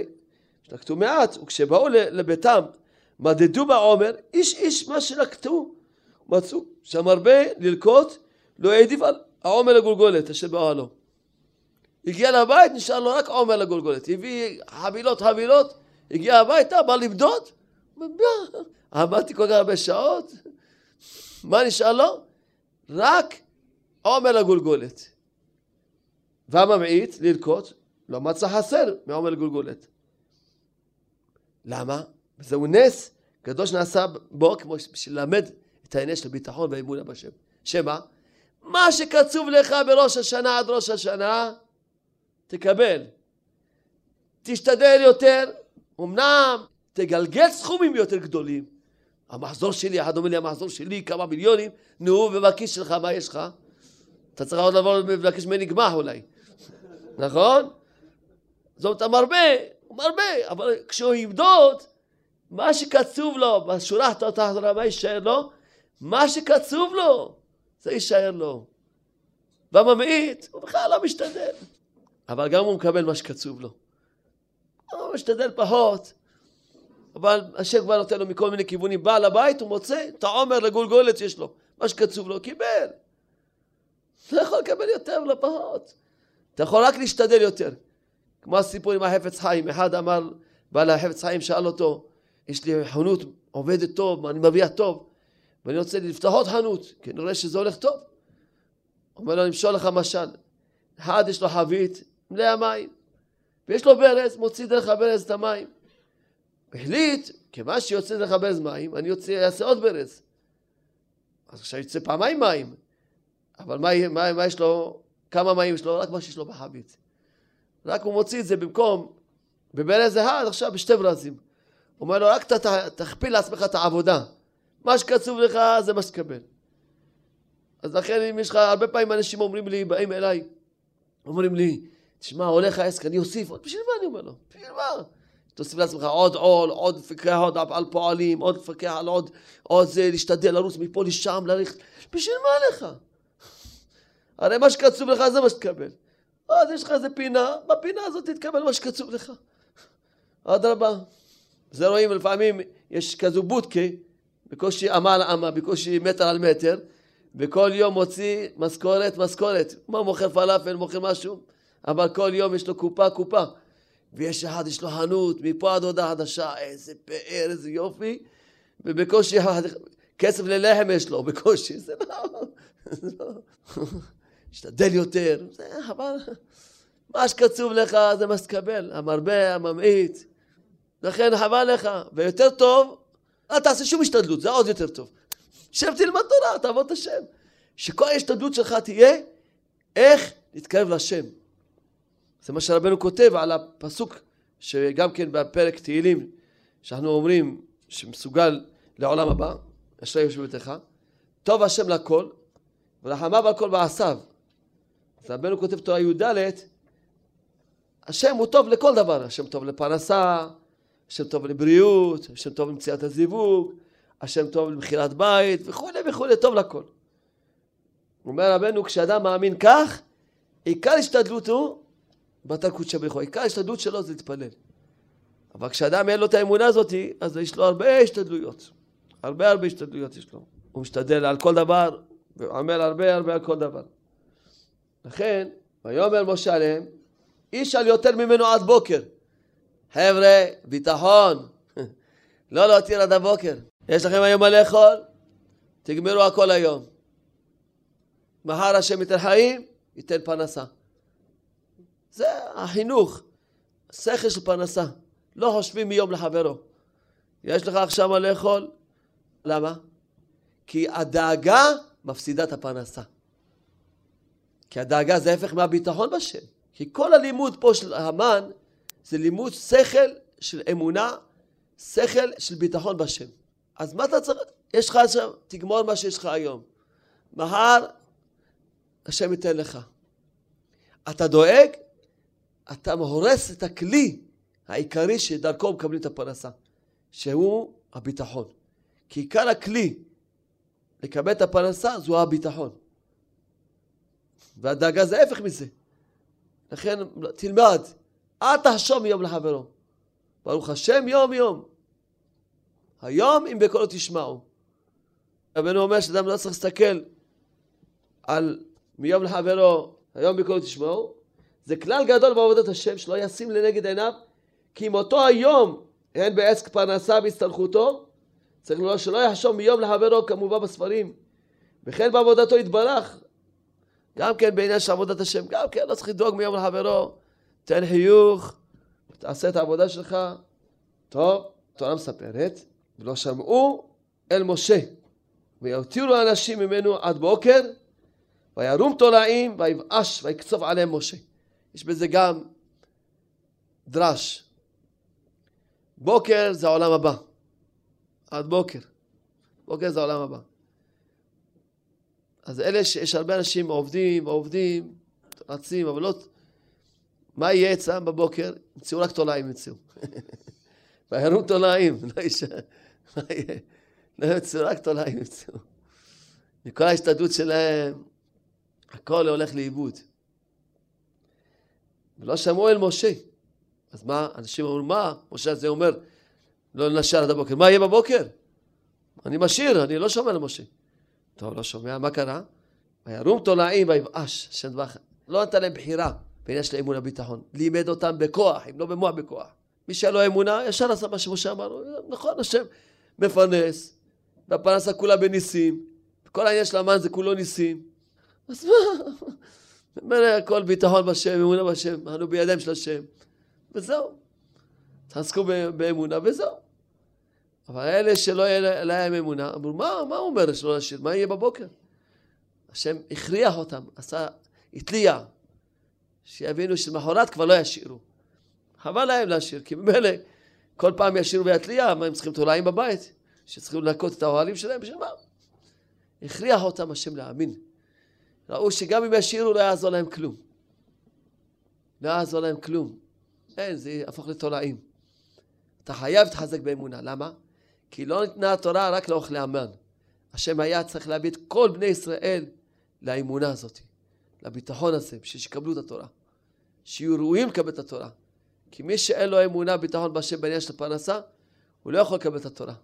שלקטו מעט, וכשבאו לביתם מדדו בעומר, איש איש מה שלקטו, מצאו שהמרבה ללקוט לא העדיף על העומר לגולגולת אשר באוהלו. הגיע לבית, נשאר לו רק עומר לגולגולת. הביא חבילות חבילות, הגיע הביתה, בא למדוד, עמדתי כל כך הרבה שעות, מה נשאר לו? רק עומר לגולגולת. והממעיט, ללקוט, לא מצא חסר מעומר לגולגולת. למה? וזהו נס גדול שנעשה בו כמו בשביל ללמד את העניין של הביטחון והאמונה בשם. שמה? מה שקצוב לך בראש השנה עד ראש השנה, תקבל. תשתדל יותר, אמנם תגלגל סכומים יותר גדולים. המחזור שלי, אחד אומר לי המחזור שלי כמה מיליונים, נו, ובכיס שלך מה יש לך? אתה צריך עוד לבוא ולבקש ממני גמח אולי, נכון? זאת אומרת, המרבה, הוא מרבה, אבל כשהוא ימדוד, מה שקצוב לו, בשורה התחתונה, מה יישאר לו? מה שקצוב לו, זה יישאר לו. והממעיט, הוא בכלל לא משתדל. אבל גם הוא מקבל מה שקצוב לו. הוא משתדל פחות, אבל השם כבר נותן לו מכל מיני כיוונים. בעל הבית הוא מוצא את העומר לגולגולת שיש לו. מה שקצוב לו, קיבל. לא יכול לקבל יותר ולא פחות. אתה יכול רק להשתדל יותר. כמו הסיפור עם החפץ חיים. אחד אמר, בעל החפץ חיים שאל אותו, יש לי חנות עובדת טוב, אני מרוויח טוב, ואני רוצה לפתוח עוד חנות, כי אני רואה שזה הולך טוב. אומר לו, אני אמשול לך משל. אחד יש לו חבית מלאה מים, ויש לו ברז, מוציא דרך הברז את המים. החליט, כיוון שיוצא דרך הברז מים, אני יוצא, אעשה עוד ברז. אז עכשיו יוצא פעמיים מים. אבל מה, מה, מה יש לו, כמה מים יש לו? רק מה שיש לו בחבית. רק הוא מוציא את זה במקום בברז אחד, עכשיו בשתי ברזים. הוא אומר לו, רק ת, תכפיל לעצמך את העבודה. מה שקצוב לך זה מה שתקבל. אז לכן אם יש לך, הרבה פעמים אנשים אומרים לי, באים אליי, אומרים לי, תשמע, הולך העסק, אני אוסיף בשביל מה אני אומר לו? בשביל מה? תוסיף לעצמך עוד עול, עוד לפקח עוד על פועלים, עוד לפקח על עוד, עוד זה, להשתדל לרוץ מפה לשם, ללכת, בשביל מה לך? הרי מה שקצוב לך זה מה שתקבל. אז יש לך איזה פינה, בפינה הזאת תתקבל מה שקצוב לך. אדרבה. זה רואים לפעמים, יש כזו בודקה, בקושי אמה על אמה, בקושי מטר על מטר, וכל יום מוציא משכורת, משכורת. כמו מוכר פלאפל, מוכר משהו, אבל כל יום יש לו קופה, קופה. ויש אחד, יש לו חנות, מפה עד הודעה חדשה, איזה פאר, איזה יופי, ובקושי כסף ללחם יש לו, בקושי, זה לא... משתדל יותר, זה חבל. מה שקצוב לך זה מה שתקבל, המרבה, הממעיט. לכן חבל לך, ויותר טוב, אל תעשה שום השתדלות, זה עוד יותר טוב. שב תלמד תורה, תעבוד את השם. שכל ההשתדלות שלך תהיה איך להתקרב לשם. זה מה שרבנו כותב על הפסוק שגם כן בפרק תהילים שאנחנו אומרים שמסוגל לעולם הבא, אשרי יושב ביתך, טוב השם לכל ורחמיו על כל מעשיו. אז רבנו כותב תורה י"ד השם הוא טוב לכל דבר, השם טוב לפרנסה, השם טוב לבריאות, השם טוב למציאת הזיווג, השם טוב למכירת בית וכולי וכולי, טוב לכל. אומר רבנו כשאדם מאמין כך עיקר השתדלותו בתר קודשא בריחו. עיקר ההשתדלות שלו זה להתפלל. אבל כשאדם אין לו את האמונה הזאת, אז יש לו הרבה השתדלויות. הרבה הרבה השתדלויות יש לו. הוא משתדל על כל דבר, ועמל הרבה הרבה על כל דבר. לכן, ויאמר משה עליהם, איש על יותר ממנו עד בוקר. חבר'ה, ביטחון. לא להותיר עד הבוקר. יש לכם היום מה לאכול? תגמרו הכל היום. מחר השם ייתן חיים, ייתן פרנסה. זה החינוך, שכל של פרנסה. לא חושבים מיום לחברו. יש לך עכשיו מה לאכול? למה? כי הדאגה מפסידה את הפרנסה. כי הדאגה זה ההפך מהביטחון בשם. כי כל הלימוד פה של המן זה לימוד שכל של אמונה, שכל של ביטחון בשם. אז מה אתה צריך? יש לך עכשיו, תגמור מה שיש לך היום. מחר השם ייתן לך. אתה דואג אתה הורס את הכלי העיקרי שדרכו מקבלים את הפרנסה, שהוא הביטחון. כי עיקר הכלי לקבל את הפרנסה זו הביטחון. והדאגה זה ההפך מזה. לכן תלמד, אל תחשוב מיום לחברו. ברוך השם יום יום. היום אם בקולו תשמעו. רבנו אומר שאדם לא צריך להסתכל על מיום לחברו, היום בקולו תשמעו, זה כלל גדול בעבודת השם שלא ישים לנגד עיניו כי אם אותו היום אין בעסק פרנסה בהסתלחותו צריך לומר שלא יחשוב מיום לחברו כמובן בספרים וכן בעבודתו יתברך גם כן בעניין של עבודת השם, גם כן לא צריך לדאוג מיום לחברו, תן חיוך, תעשה את העבודה שלך. טוב, התורה מספרת, ולא שמעו אל משה, ויותירו האנשים ממנו עד בוקר, וירום תולעים, ויבאש, ויקצוב עליהם משה. יש בזה גם דרש. בוקר זה העולם הבא. עד בוקר. בוקר זה העולם הבא. אז אלה שיש הרבה אנשים עובדים ועובדים, רצים, אבל לא... מה יהיה אצלם בבוקר? ימצאו רק תולעים ימצאו. וירום תולעים, לא יישאר. מה יהיה? לא ימצאו רק תולעים ימצאו. מכל ההשתדלות שלהם, הכל הולך לאיבוד. ולא שמעו אל משה. אז מה, אנשים אמרו, מה? משה הזה אומר, לא נשאר עד הבוקר. מה יהיה בבוקר? אני משאיר, אני לא שומע למשה. טוב, לא שומע, מה קרה? וירום תולעים ויבאש, השם דבח. לא נתן להם בחירה בעניין של אמון הביטחון. לימד אותם בכוח, אם לא במוח בכוח. מי שהיה לו אמונה, ישר עשה מה שמשה אמר. נכון, השם מפרנס, והפרנסה כולה בניסים. כל העניין של המן זה כולו ניסים. אז מה? אומר הכל ביטחון בשם, אמונה בשם, אנו בידיים של השם. וזהו. תעסקו באמונה וזהו. אבל אלה שלא יהיה להם אמונה, אמרו, מה, מה הוא אומר שלא נשאיר? מה יהיה בבוקר? השם הכריח אותם, עשה, התליע, שיבינו שלמחרת כבר לא ישאירו. חבל להם להשאיר, כי ממילא כל פעם ישאירו ויתליע, מה הם צריכים תולעים בבית? שצריכים לנקות את האוהלים שלהם, בשביל מה? הכריח אותם השם להאמין. ראו שגם אם ישאירו לא יעזור להם כלום. לא יעזור להם כלום. אין, זה יהפוך לתולעים. אתה חייב להתחזק באמונה. למה? כי לא ניתנה התורה רק לאוכלי המן. השם היה צריך להביא את כל בני ישראל לאמונה הזאת, לביטחון הזה, בשביל שיקבלו את התורה. שיהיו ראויים לקבל את התורה. כי מי שאין לו אמונה, ביטחון בהשם בעניין של הפרנסה, הוא לא יכול לקבל את התורה.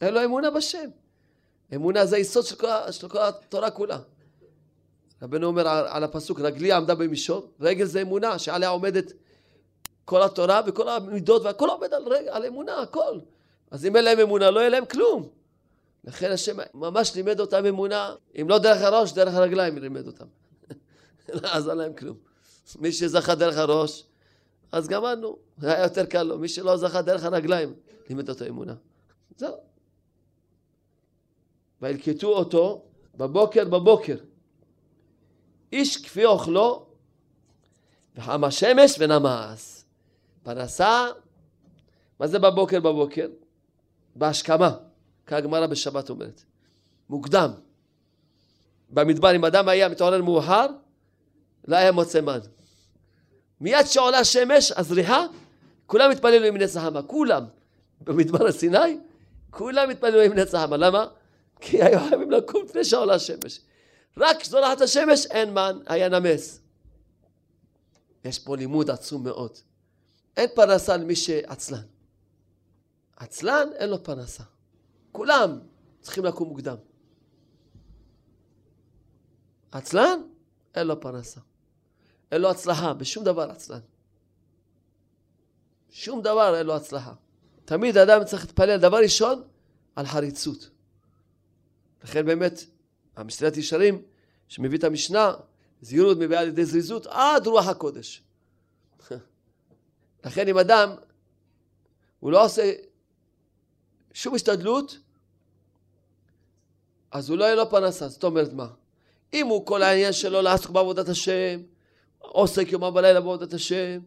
אין לו אמונה בשם. אמונה זה היסוד של כל, של כל התורה כולה. רבנו אומר על, על הפסוק, רגלי עמדה במישור, רגל זה אמונה שעליה עומדת כל התורה וכל המידות והכל עומד על, רגע, על אמונה, הכל. אז אם אין להם אמונה לא יהיה להם כלום. לכן השם ממש לימד אותם אמונה, אם לא דרך הראש, דרך הרגליים לימד אותם. לא עזר להם כלום. מי שזכה דרך הראש, אז גמרנו, היה יותר קל לו. מי שלא זכה דרך הרגליים, לימד אותו אמונה. זהו. וילקטו אותו בבוקר בבוקר. איש כפי אוכלו, וחם השמש ונמאס. פרנסה, מה זה בבוקר בבוקר? בהשכמה, כהגמרא בשבת אומרת. מוקדם. במדבר, אם אדם היה מתעורר מאוחר, לא היה מוצא מן. מיד שעולה השמש, הזריחה, כולם התפללו עם נצח המה, כולם. במדבר הסיני, כולם התפללו עם נצח המה. למה? כי היו חייבים לקום לפני שעולה השמש. רק כשזורחת השמש אין מן, היה נמס. יש פה לימוד עצום מאוד. אין פרנסה למי שעצלן. עצלן אין לו פרנסה. כולם צריכים לקום מוקדם. עצלן אין לו פרנסה. אין לו הצלחה, בשום דבר עצלן. שום דבר אין לו הצלחה. תמיד אדם צריך להתפלל, דבר ראשון, על חריצות. לכן באמת, המסילת ישרים, שמביא את המשנה, זהירות מביאה על ידי זריזות עד רוח הקודש. לכן אם אדם, הוא לא עושה שום השתדלות, אז הוא לא יהיה לו פרנסה. זאת אומרת מה? אם הוא כל העניין שלו לעסוק בעבודת השם, עוסק יומם בלילה בעבודת השם,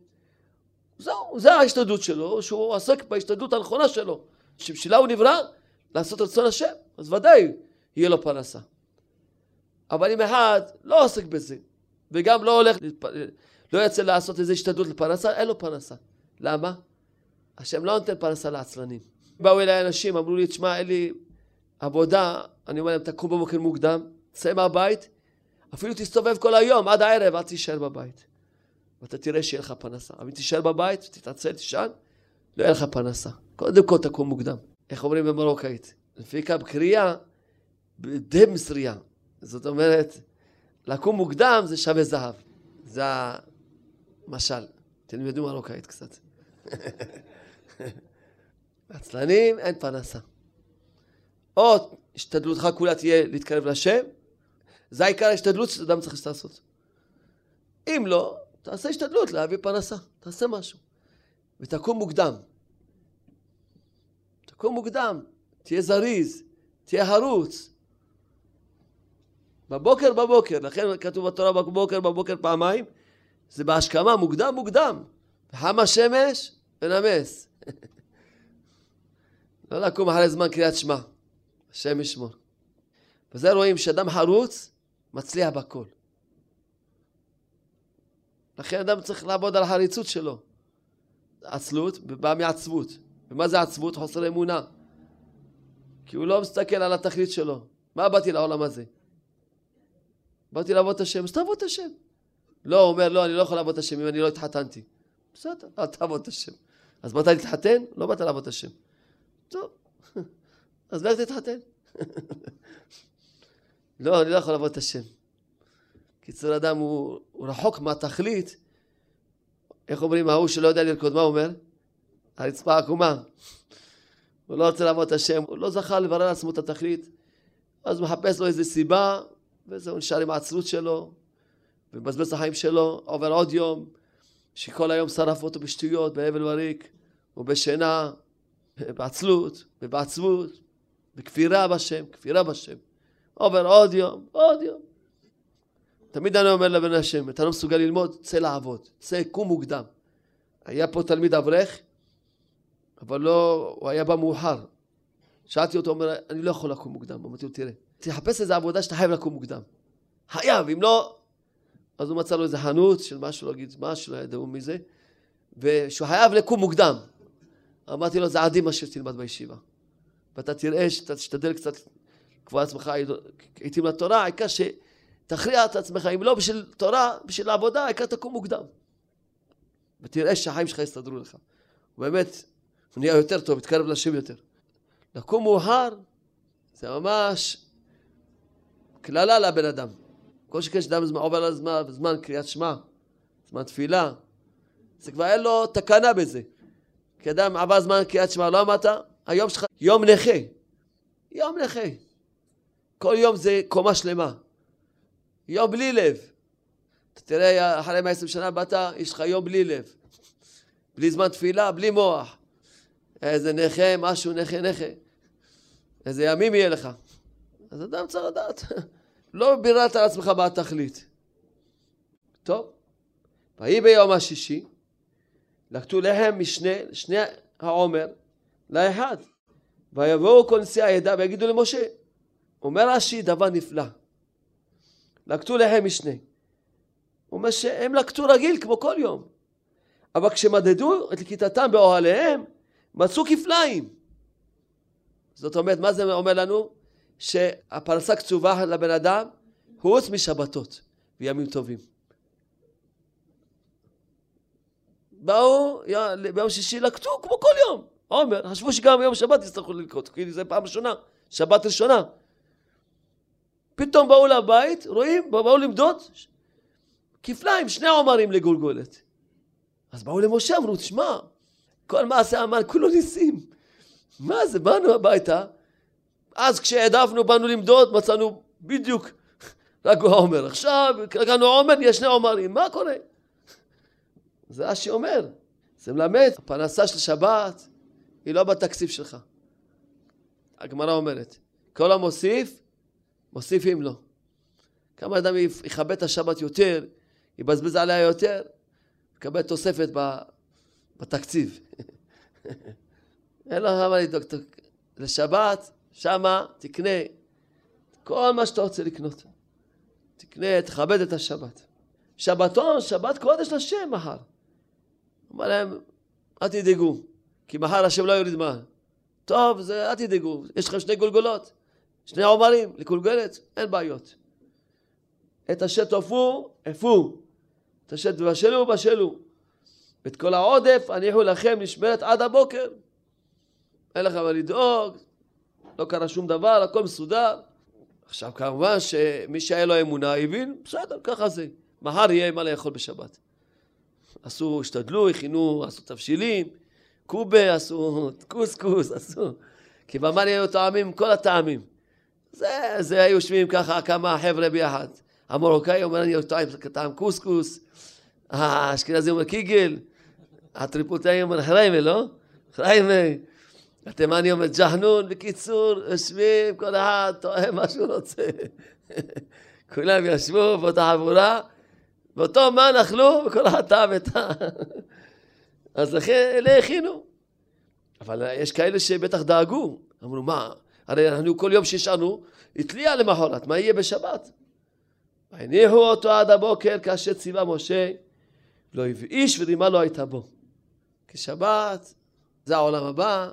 זהו, זה ההשתדלות שלו, שהוא עוסק בהשתדלות הנכונה שלו, שבשבילה הוא נברא לעשות רצון השם, אז ודאי יהיה לו פרנסה. אבל אם אחד לא עוסק בזה, וגם לא הולך, לא יוצא לעשות איזו השתדלות לפרנסה, אין לו פרנסה. למה? השם לא נותן פרנסה לעצלנים. באו אליי אנשים, אמרו לי, תשמע, אין לי עבודה, אני אומר להם, תקום בבוקר מוקדם, צא מהבית, אפילו תסתובב כל היום, עד הערב, אל תישאר בבית. ואתה תראה שיהיה לך פרנסה. אבל אם תישאר בבית, תתעצל, תישן, לא יהיה לך פרנסה. קודם כל תקום מוקדם. איך אומרים במרוקאית? לפי קו קריאה, די מסרייה. זאת אומרת, לקום מוקדם זה שווה זהב. זה המשל. תלמדו מרוקאית קצת. עצלנים, אין פרנסה. או השתדלותך כולה תהיה להתקרב לשם, זה העיקר ההשתדלות שאדם צריך לעשות. אם לא, תעשה השתדלות להביא פרנסה, תעשה משהו. ותקום מוקדם. תקום מוקדם, תהיה זריז, תהיה חרוץ. בבוקר בבוקר, לכן כתוב בתורה בבוקר בבוקר פעמיים, זה בהשכמה, מוקדם מוקדם. חם השמש ונמס. לא לקום אחרי זמן קריאת שמע, השם ישמור. וזה רואים שאדם חרוץ מצליח בכל. לכן אדם צריך לעבוד על החריצות שלו. עצלות באה מעצבות. ומה זה עצבות? חוסר אמונה. כי הוא לא מסתכל על התכלית שלו. מה באתי לעולם הזה? באתי לעבוד את השם, אז תעבוד את השם. לא, הוא אומר, לא, אני לא יכול לעבוד את השם אם אני לא התחתנתי. בסדר, אל תעבוד את השם. אז באת להתחתן? לא באת לעבוד את השם. טוב, אז לך תתחתן. לא, אני לא יכול לעבוד את השם. קיצור, אדם הוא, הוא רחוק מהתכלית. איך אומרים, ההוא שלא יודע לרקוד, מה הוא אומר? הרצפה עקומה. הוא לא רוצה לעבוד את השם, הוא לא זכה לברר לעצמו את התכלית, אז מחפש לו איזה סיבה, וזהו, נשאר עם העצלות שלו, ומבזבז את החיים שלו, עובר עוד יום, שכל היום שרף אותו בשטויות, בהבל וריק, ובשינה, בעצלות, ובעצבות, בכפירה בשם, כפירה בשם. עובר עוד יום, עוד יום. תמיד אני אומר לבן השם, אתה לא מסוגל ללמוד, צא לעבוד, צא, קום מוקדם. היה פה תלמיד אברך, אבל לא, הוא היה בא מאוחר. שאלתי אותו, הוא אומר, אני לא יכול לקום מוקדם. אמרתי לו, תראה, תחפש איזה עבודה שאתה חייב לקום מוקדם. חייב, אם לא... אז הוא מצא לו איזה חנות של משהו, לא אגיד מה, שלא ידעו מזה, ושהוא חייב לקום מוקדם. אמרתי לו, זה עדיף מה שתלמד בישיבה. ואתה תראה שאתה תשתדל קצת לקבוע לעצמך עיתים לתורה, העיקר שתכריע את עצמך, אם לא בשביל תורה, בשביל העבודה, העיקר תקום מוקדם. ותראה שהחיים שלך יסתדרו לך. באמת, הוא נהיה יותר טוב, מתקרב לשם יותר. לקום מאוחר זה ממש קללה לבן אדם. כל שכן שאדם עובר על הזמן, זמן קריאת שמע, זמן תפילה, זה כבר אין לו תקנה בזה. כי אדם עבר זמן קריאת שמע, לא אמרת, היום שלך יום נכה. יום נכה. כל יום זה קומה שלמה. יום בלי לב. אתה תראה, אחרי 120 שנה באת, יש לך יום בלי לב. בלי זמן תפילה, בלי מוח. איזה נכה, משהו נכה נכה. איזה ימים יהיה לך. אז אדם צריך לדעת. לא ביררת על עצמך מה התכלית. טוב, ויהי ביום השישי, לקטו לחם משני, שני העומר לאחד. ויבואו כל נשיאי העדה ויגידו למשה. אומר רש"י דבר נפלא. לקטו לחם משני. הוא אומר שהם לקטו רגיל כמו כל יום. אבל כשמדדו את לכיתתם באוהליהם, מצאו כפליים. זאת אומרת, מה זה אומר לנו? שהפרנסה קצובה לבן אדם חוץ משבתות וימים טובים. באו ביום שישי לקטו כמו כל יום. עומר, חשבו שגם ביום שבת יצטרכו ללקוט, כי זה פעם ראשונה, שבת ראשונה. פתאום באו לבית, רואים, באו למדוד, כפליים, שני עומרים לגולגולת. אז באו למשה, אמרו, תשמע, כל מעשה המן כולו ניסים. מה זה, באנו הביתה, אז כשהעדפנו, באנו למדוד, מצאנו בדיוק רק עומר. עכשיו, קראנו עומר, יש שני עומרים, מה קורה? זה רש"י אומר, זה מלמד, הפרנסה של שבת היא לא בתקציב שלך. הגמרא אומרת, כל המוסיף, מוסיפים לו. כמה אדם יכבד את השבת יותר, יבזבז עליה יותר, יקבל תוספת בתקציב. אין לך מה לדאוג. לשבת, שמה תקנה כל מה שאתה רוצה לקנות. תקנה, תכבד את השבת. שבתון, שבת קודש לשם מחר. אמר להם, אל תדאגו, כי מחר השם לא יוריד מה. טוב, זה, אל תדאגו, יש לכם שני גולגולות, שני עומרים, לגולגלת, אין בעיות. את אשר תופו, אפו. את אשר תבשלו, בשלו. ואת כל העודף הניחו לכם נשמרת עד הבוקר. אין לך מה לדאוג, לא קרה שום דבר, הכל מסודר. עכשיו כמובן שמי שהיה לו אמונה הבין, בסדר, ככה זה. מחר יהיה מה לאכול בשבת. עשו, השתדלו, הכינו, עשו תבשילים, קובה, עשו קוסקוס, עשו. כי במן יהיו טעמים, כל הטעמים. זה, זה היו יושבים ככה כמה חבר'ה ביחד. המרוקאי אומר אני טועם טעם קוסקוס, האשכנזי אומר קיגל, הטריפוטאי אומר חריימה, לא? חריימה. התימני אומר ג'חנון, בקיצור, יושבים, כל אחד טועם מה שהוא רוצה. כולם ישבו באותה חבורה, באותו מן אכלו, וכל אחד טעם את ה... אז לכן אלה הכינו. אבל יש כאלה שבטח דאגו, אמרו מה, הרי אנחנו כל יום שישנו, התליע למחרת, מה יהיה בשבת? והניחו אותו עד הבוקר כאשר ציווה משה, לא הבאיש ורימה לא הייתה בו. כי שבת זה העולם הבא,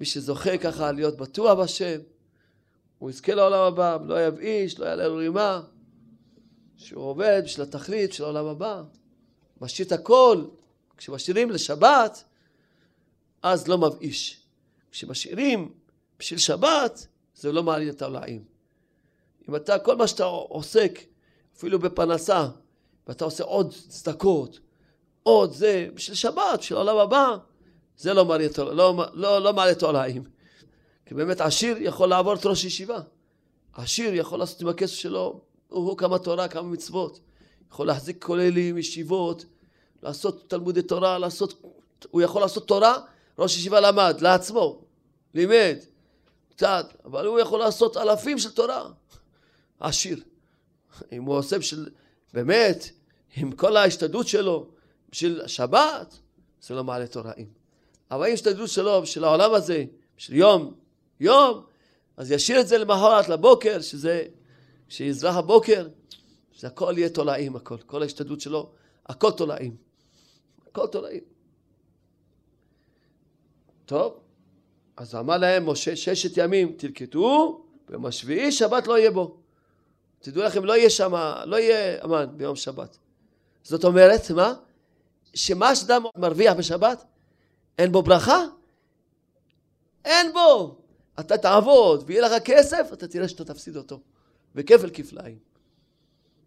מי שזוכה ככה להיות בטוח בשם, הוא יזכה לעולם הבא, לא יבאיש, לא יעלה לו רימה, שהוא עובד בשביל התכלית של העולם הבא, משאיר את הכל, כשמשאירים לשבת, אז לא מבאיש. כשמשאירים בשביל שבת, זה לא מעניין את העולאים. אם אתה, כל מה שאתה עוסק, אפילו בפרנסה, ואתה עושה עוד צדקות, עוד זה, בשביל שבת, בשביל העולם הבא, זה לא מעלה את, לא, לא, לא מעלה את העולאים. כי באמת עשיר יכול לעבור את ראש ישיבה. עשיר יכול לעשות עם הכסף שלו, הוא כמה תורה, כמה מצוות. יכול להחזיק כוללים, ישיבות, לעשות תלמודי תורה, לעשות, הוא יכול לעשות תורה, ראש ישיבה למד, לעצמו, לימד, קצת, אבל הוא יכול לעשות אלפים של תורה. עשיר. אם הוא עושה בשביל, באמת, עם כל ההשתדלות שלו, בשביל שבת, זה לא מעלה תוראים. אבל אם ההשתדלות שלו בשביל העולם הזה, בשביל יום, יום, אז ישאיר את זה למחרת, לבוקר, שזה, כשיזרח הבוקר, שזה הכל יהיה תולעים, הכל. כל ההשתדלות שלו, הכל תולעים. הכל תולעים. טוב, אז אמר להם משה, ששת ימים תלקטו, ביום השביעי שבת לא יהיה בו. תדעו לכם, לא יהיה שם, לא יהיה אמן ביום שבת. זאת אומרת, מה? שמה שאדם מרוויח בשבת, אין בו ברכה? אין בו. אתה תעבוד ויהיה לך כסף, אתה תראה שאתה תפסיד אותו. וכפל כפליים.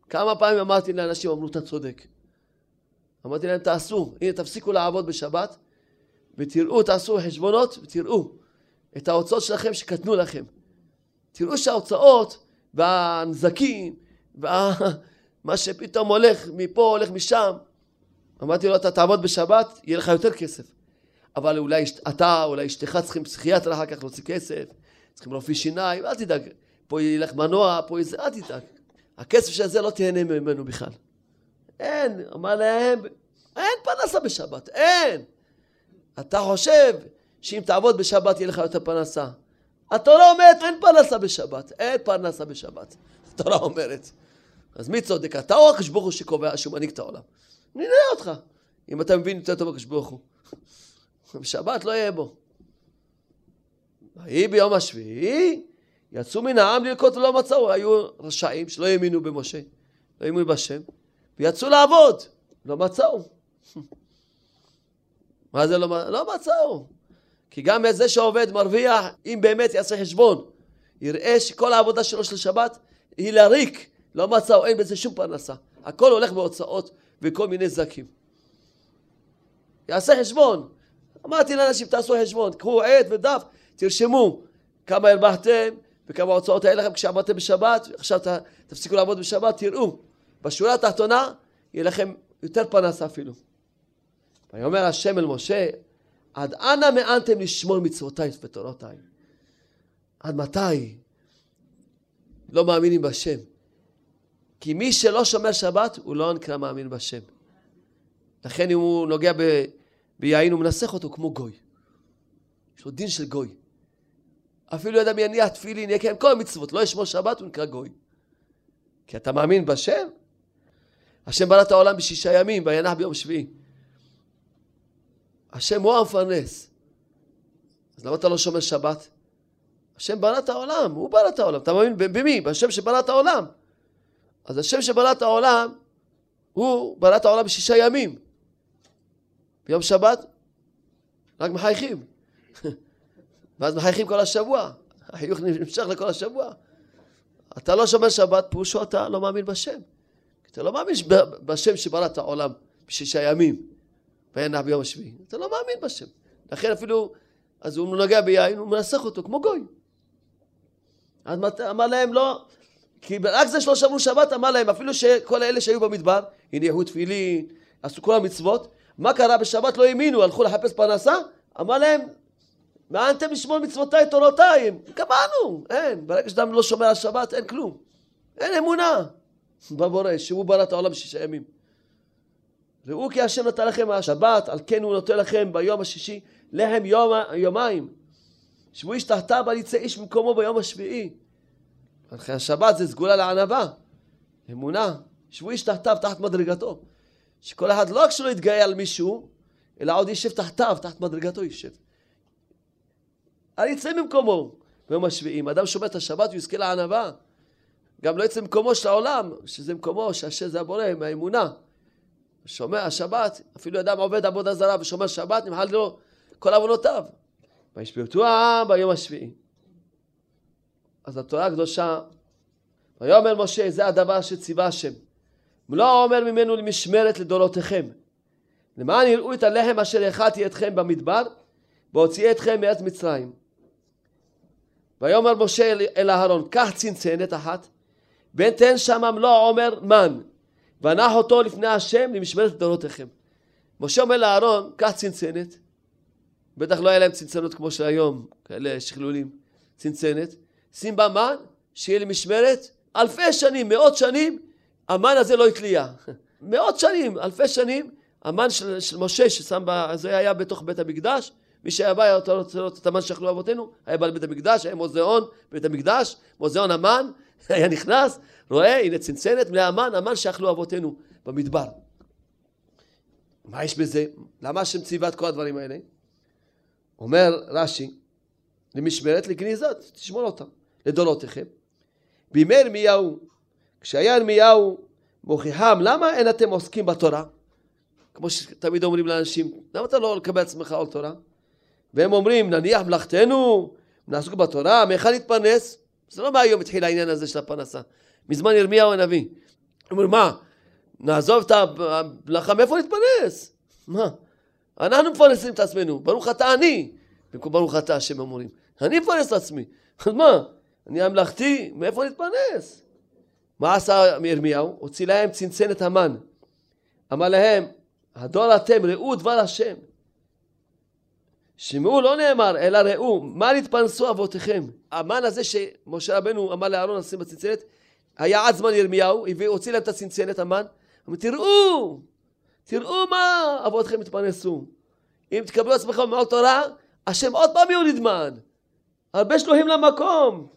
כמה פעמים אמרתי לאנשים, אמרו, אתה צודק. אמרתי להם, תעשו, הנה תפסיקו לעבוד בשבת, ותראו, תעשו חשבונות, ותראו את ההוצאות שלכם שקטנו לכם. תראו שההוצאות והנזקים, ומה שפתאום הולך מפה, הולך משם. אמרתי לו, אתה תעבוד בשבת, יהיה לך יותר כסף. אבל אולי אתה, אולי אשתך צריכים פסיכיאטר אחר כך להוציא כסף, צריכים רופאי שיניים, אל תדאג. פה ילך מנוע, פה איזה, אל תדאג. הכסף של זה לא תהנה ממנו בכלל. אין, אמר להם, אין פרנסה בשבת, אין. אתה חושב שאם תעבוד בשבת יהיה לך יותר פרנסה. התורה אומרת אין פרנסה בשבת, אין פרנסה בשבת. התורה אומרת. אז מי צודק, אתה או הקדוש ברוך הוא שקובע, שהוא מנהיג את העולם? אני נראה אותך, אם אתה מבין יותר טוב הקדוש ברוך הוא. בשבת לא יהיה בו. ויהי ביום השביעי, יצאו מן העם ללקוט ולא מצאו, היו רשעים שלא האמינו במשה, לא האמינו בשם, ויצאו לעבוד, לא מצאו. מה זה לא, לא מצאו? כי גם זה שעובד מרוויח, אם באמת יעשה חשבון, יראה שכל העבודה שלו של שבת היא לריק, לא מצאו, אין בזה שום פרנסה. הכל הולך בהוצאות וכל מיני זקים. יעשה חשבון. אמרתי לאנשים, תעשו חשבון, קחו עט ודף, תרשמו כמה הרווחתם וכמה הוצאות היה לכם כשעבדתם בשבת, עכשיו תפסיקו לעבוד בשבת, תראו. בשורה התחתונה יהיה לכם יותר פרנסה אפילו. ויאמר השם אל משה, עד אנה מאנתם לשמור מצוותיי ותורותיי? עד מתי? לא מאמינים בשם. כי מי שלא שומר שבת, הוא לא נקרא מאמין בשם. לכן אם הוא נוגע ב, ביין, הוא מנסח אותו כמו גוי. יש לו דין של גוי. אפילו אדם יניח תפילין, יקיים כל המצוות, לא ישמור שבת, הוא נקרא גוי. כי אתה מאמין בשם? השם ברא את העולם בשישה ימים, וינח ביום שביעי. השם הוא המפרנס. אז למה אתה לא שומר שבת? השם ברא את העולם, הוא ברא את העולם. אתה מאמין במי? בשם שברא את העולם. אז השם שברא את העולם, הוא ברא את העולם בשישה ימים. ביום שבת, רק מחייכים. ואז מחייכים כל השבוע. החיוך נמשך לכל השבוע. אתה לא שומר שבת, פירושו אתה לא מאמין בשם. אתה לא מאמין בשם שברא את העולם בשישה ימים. וינח ביום השביעי. אתה לא מאמין בשם. לכן אפילו, אז הוא נוגע ביין, הוא מנסח אותו כמו גוי. אז אמר להם לא, כי רק זה שלא שמרו שבת אמר להם, אפילו שכל אלה שהיו במדבר, הניחו תפילין, עשו כל המצוות, מה קרה בשבת לא האמינו, הלכו לחפש פרנסה, אמר להם, מה אתם לשמור מצוותיי תורותיי? קבענו, אין, ברגע שאדם לא שומר על שבת אין כלום, אין אמונה בבורא, שהוא ברא את העולם בשישה ימים. ראו כי השם נתן לכם השבת, על כן הוא נותן לכם ביום השישי לחם יום, יומיים. שבו איש תחתיו על יצא איש ממקומו ביום השביעי. לכן השבת זה סגולה לענווה, אמונה. שבו איש תחתיו תחת מדרגתו. שכל אחד לא רק שלא יתגאה על מישהו, אלא עוד יישב תחתיו, תחת מדרגתו יישב. אל יצא ממקומו ביום השביעי. אם אדם שומר את השבת הוא יזכה לענווה. גם לא יצא ממקומו של העולם, שזה מקומו שהשם זה הבורא, מהאמונה. שומר השבת, אפילו אדם עובד עבודה זרה ושומר שבת, נמחל לו כל עוונותיו. וישפטו העם ביום השביעי. אז התורה הקדושה, ויאמר משה, זה הדבר שציווה השם. לא אומר ממנו למשמרת לדורותיכם. למען יראו את הלחם אשר הכלתי אתכם במדבר, והוציאי אתכם מארץ מצרים. ויאמר משה אל אהרון, קח צנצנת אחת, ותן שם מלוא עומר מן, ונח אותו לפני השם למשמרת לדורותיכם. משה אומר לאהרון, קח צנצנת, בטח לא היה להם צנצנות כמו שהיום, כאלה שכלולים, צנצנת, שים בה מן, שיהיה למשמרת אלפי שנים, מאות שנים, המן הזה לא יתלייה. מאות שנים, אלפי שנים, המן של, של משה ששם, בה, זה היה בתוך בית המקדש, מי שהיה בא, היה רוצה לראות את המן שאכלו אבותינו, היה בא לבית המקדש, היה מוזיאון בבית המקדש, מוזיאון המן, היה נכנס, רואה, הנה צנצנת מהמן, המן שאכלו אבותינו במדבר. מה יש בזה? למה השם ציווה את כל הדברים האלה? אומר רש"י, למשמרת לגניזות, תשמור אותם, לדורותיכם. בימי ירמיהו, כשהיה ירמיהו מוכיחם, למה אין אתם עוסקים בתורה? כמו שתמיד אומרים לאנשים, למה אתה לא לקבל עצמך עול תורה? והם אומרים, נניח מלאכתנו, נעסוק בתורה, מאיכה נתפרנס? זה לא מהיום התחיל העניין הזה של הפרנסה. מזמן ירמיהו הנביא. אומרים, מה, נעזוב את המלאכה, מאיפה נתפרנס? מה? אנחנו מפרנסים את עצמנו, ברוך אתה אני, במקום ברוך אתה השם אמורים. אני מפרנס את עצמי. אז מה? אני המלאכתי, מאיפה נתפרנס? מה עשה ירמיהו? הוציא להם צנצנת המן. אמר להם, הדור אתם, ראו דבר השם. שמעו לא נאמר, אלא ראו, מה נתפרנסו אבותיכם? המן הזה שמשה רבנו אמר לאהרון לשים בצנצנת, היה עד זמן ירמיהו, הוציא להם את הצנצנת, המן. אמר, תראו, תראו מה אבותיכם התפרנסו. אם תקבלו עצמכם במעול תורה, השם עוד פעם יוליד מן. הרבה שלוהים למקום,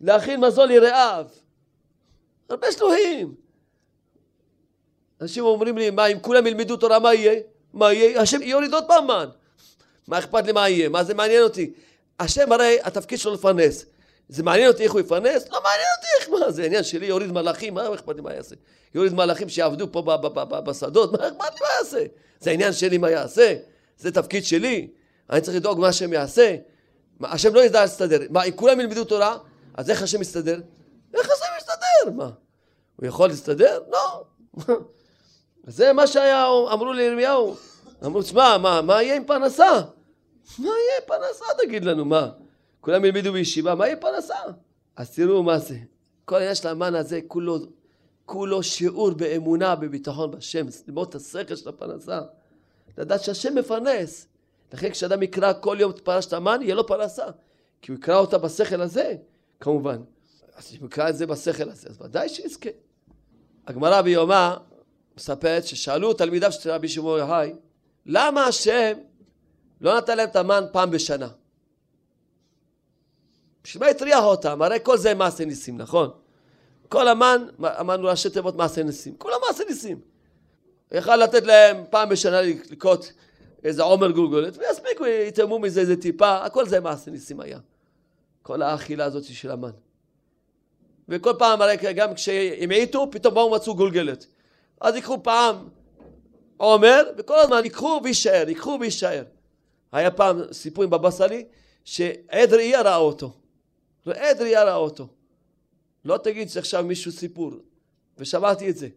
להכין מזון לרעיו. הרבה שלוהים. אנשים אומרים לי, מה, אם כולם ילמדו תורה, מה יהיה? מה יהיה? השם יוריד עוד פעם מן. מה אכפת לי מה יהיה? מה זה מעניין אותי? השם הרי התפקיד שלו לפרנס. זה מעניין אותי איך הוא יפרנס? לא מעניין אותי איך מה זה עניין שלי יוריד מלאכים, מה אכפת לי מה יעשה? יוריד מלאכים שיעבדו פה בשדות, מה אכפת לי מה יעשה? זה עניין שלי מה יעשה? זה תפקיד שלי? אני צריך לדאוג מה השם יעשה? מה, השם לא ידע להסתדר. מה, אם כולם ילמדו תורה, אז איך השם יסתדר? איך השם? מה? הוא יכול להסתדר? לא. זה מה שהיה, אמרו לירמיהו. אמרו, תשמע, מה, מה יהיה עם פרנסה? מה יהיה פרנסה תגיד לנו, מה? כולם ילמדו בישיבה, מה יהיה פרנסה? אז תראו מה זה. כל העניין של המן הזה, כולו, כולו שיעור באמונה, בביטחון בשם, ללמוד את השכל של הפרנסה. לדעת שהשם מפרנס. לכן כשאדם יקרא כל יום את פרשת המן, יהיה לו פרנסה. כי הוא יקרא אותה בשכל הזה, כמובן. אז יקרא את זה בשכל הזה, אז ודאי שיזכה. הגמרא ביומה מספרת ששאלו תלמידיו של רבי שמעון יוחאי, למה השם לא נתן להם את המן פעם בשנה? בשביל מה הטריח אותם? הרי כל זה מעשה ניסים, נכון? כל המן, אמרנו ראשי תיבות מעשה ניסים. כולם מעשה ניסים. יכל לתת להם פעם בשנה לקרות איזה עומר גולגולת, ויספיקו, יתאמו מזה איזה טיפה, הכל זה מעשה ניסים היה. כל האכילה הזאת של המן. וכל פעם, הרי גם כשהם העיטו, פתאום באו מצאו גולגלת. אז ייקחו פעם עומר, וכל הזמן ייקחו ויישאר, ייקחו ויישאר. היה פעם סיפור עם בבא סאלי, שעד ראייה ראה אותו. עד ראייה ראה אותו. לא תגיד שעכשיו מישהו סיפור, ושמעתי את זה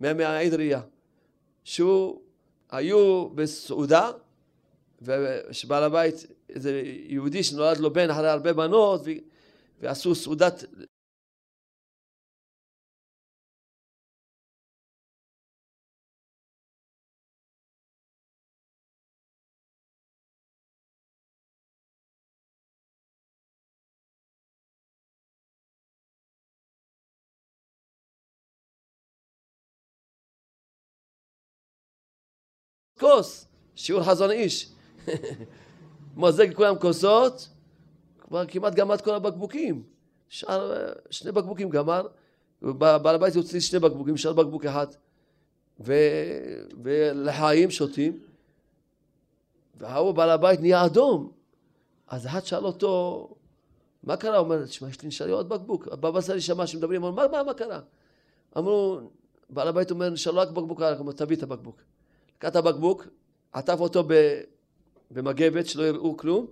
מהעד ראייה. שהוא, היו בסעודה, ושבעל הבית, איזה יהודי שנולד לו בן אחרי הרבה בנות, ועשו סעודת כוס, שיעור חזון איש. מוזג כולם כוסות, כבר כמעט גמר את כל הבקבוקים. שאר, שני בקבוקים גמר, בעל הבית הוציא שני בקבוקים, שאר בקבוק אחד. ו... ולחיים שותים, וההוא בעל הבית נהיה אדום. אז אחד שאל אותו, מה קרה? הוא אומר, תשמע, יש לי נשאר לי עוד בקבוק. הבבא סאלי שמע שמדברים, אמר, מה, מה, מה קרה? אמרו, בעל הבית אומר, נשאר לו רק בקבוק, אמר, תביא את הבקבוק. לקח את הבקבוק, עטף אותו במגבת שלא יראו כלום,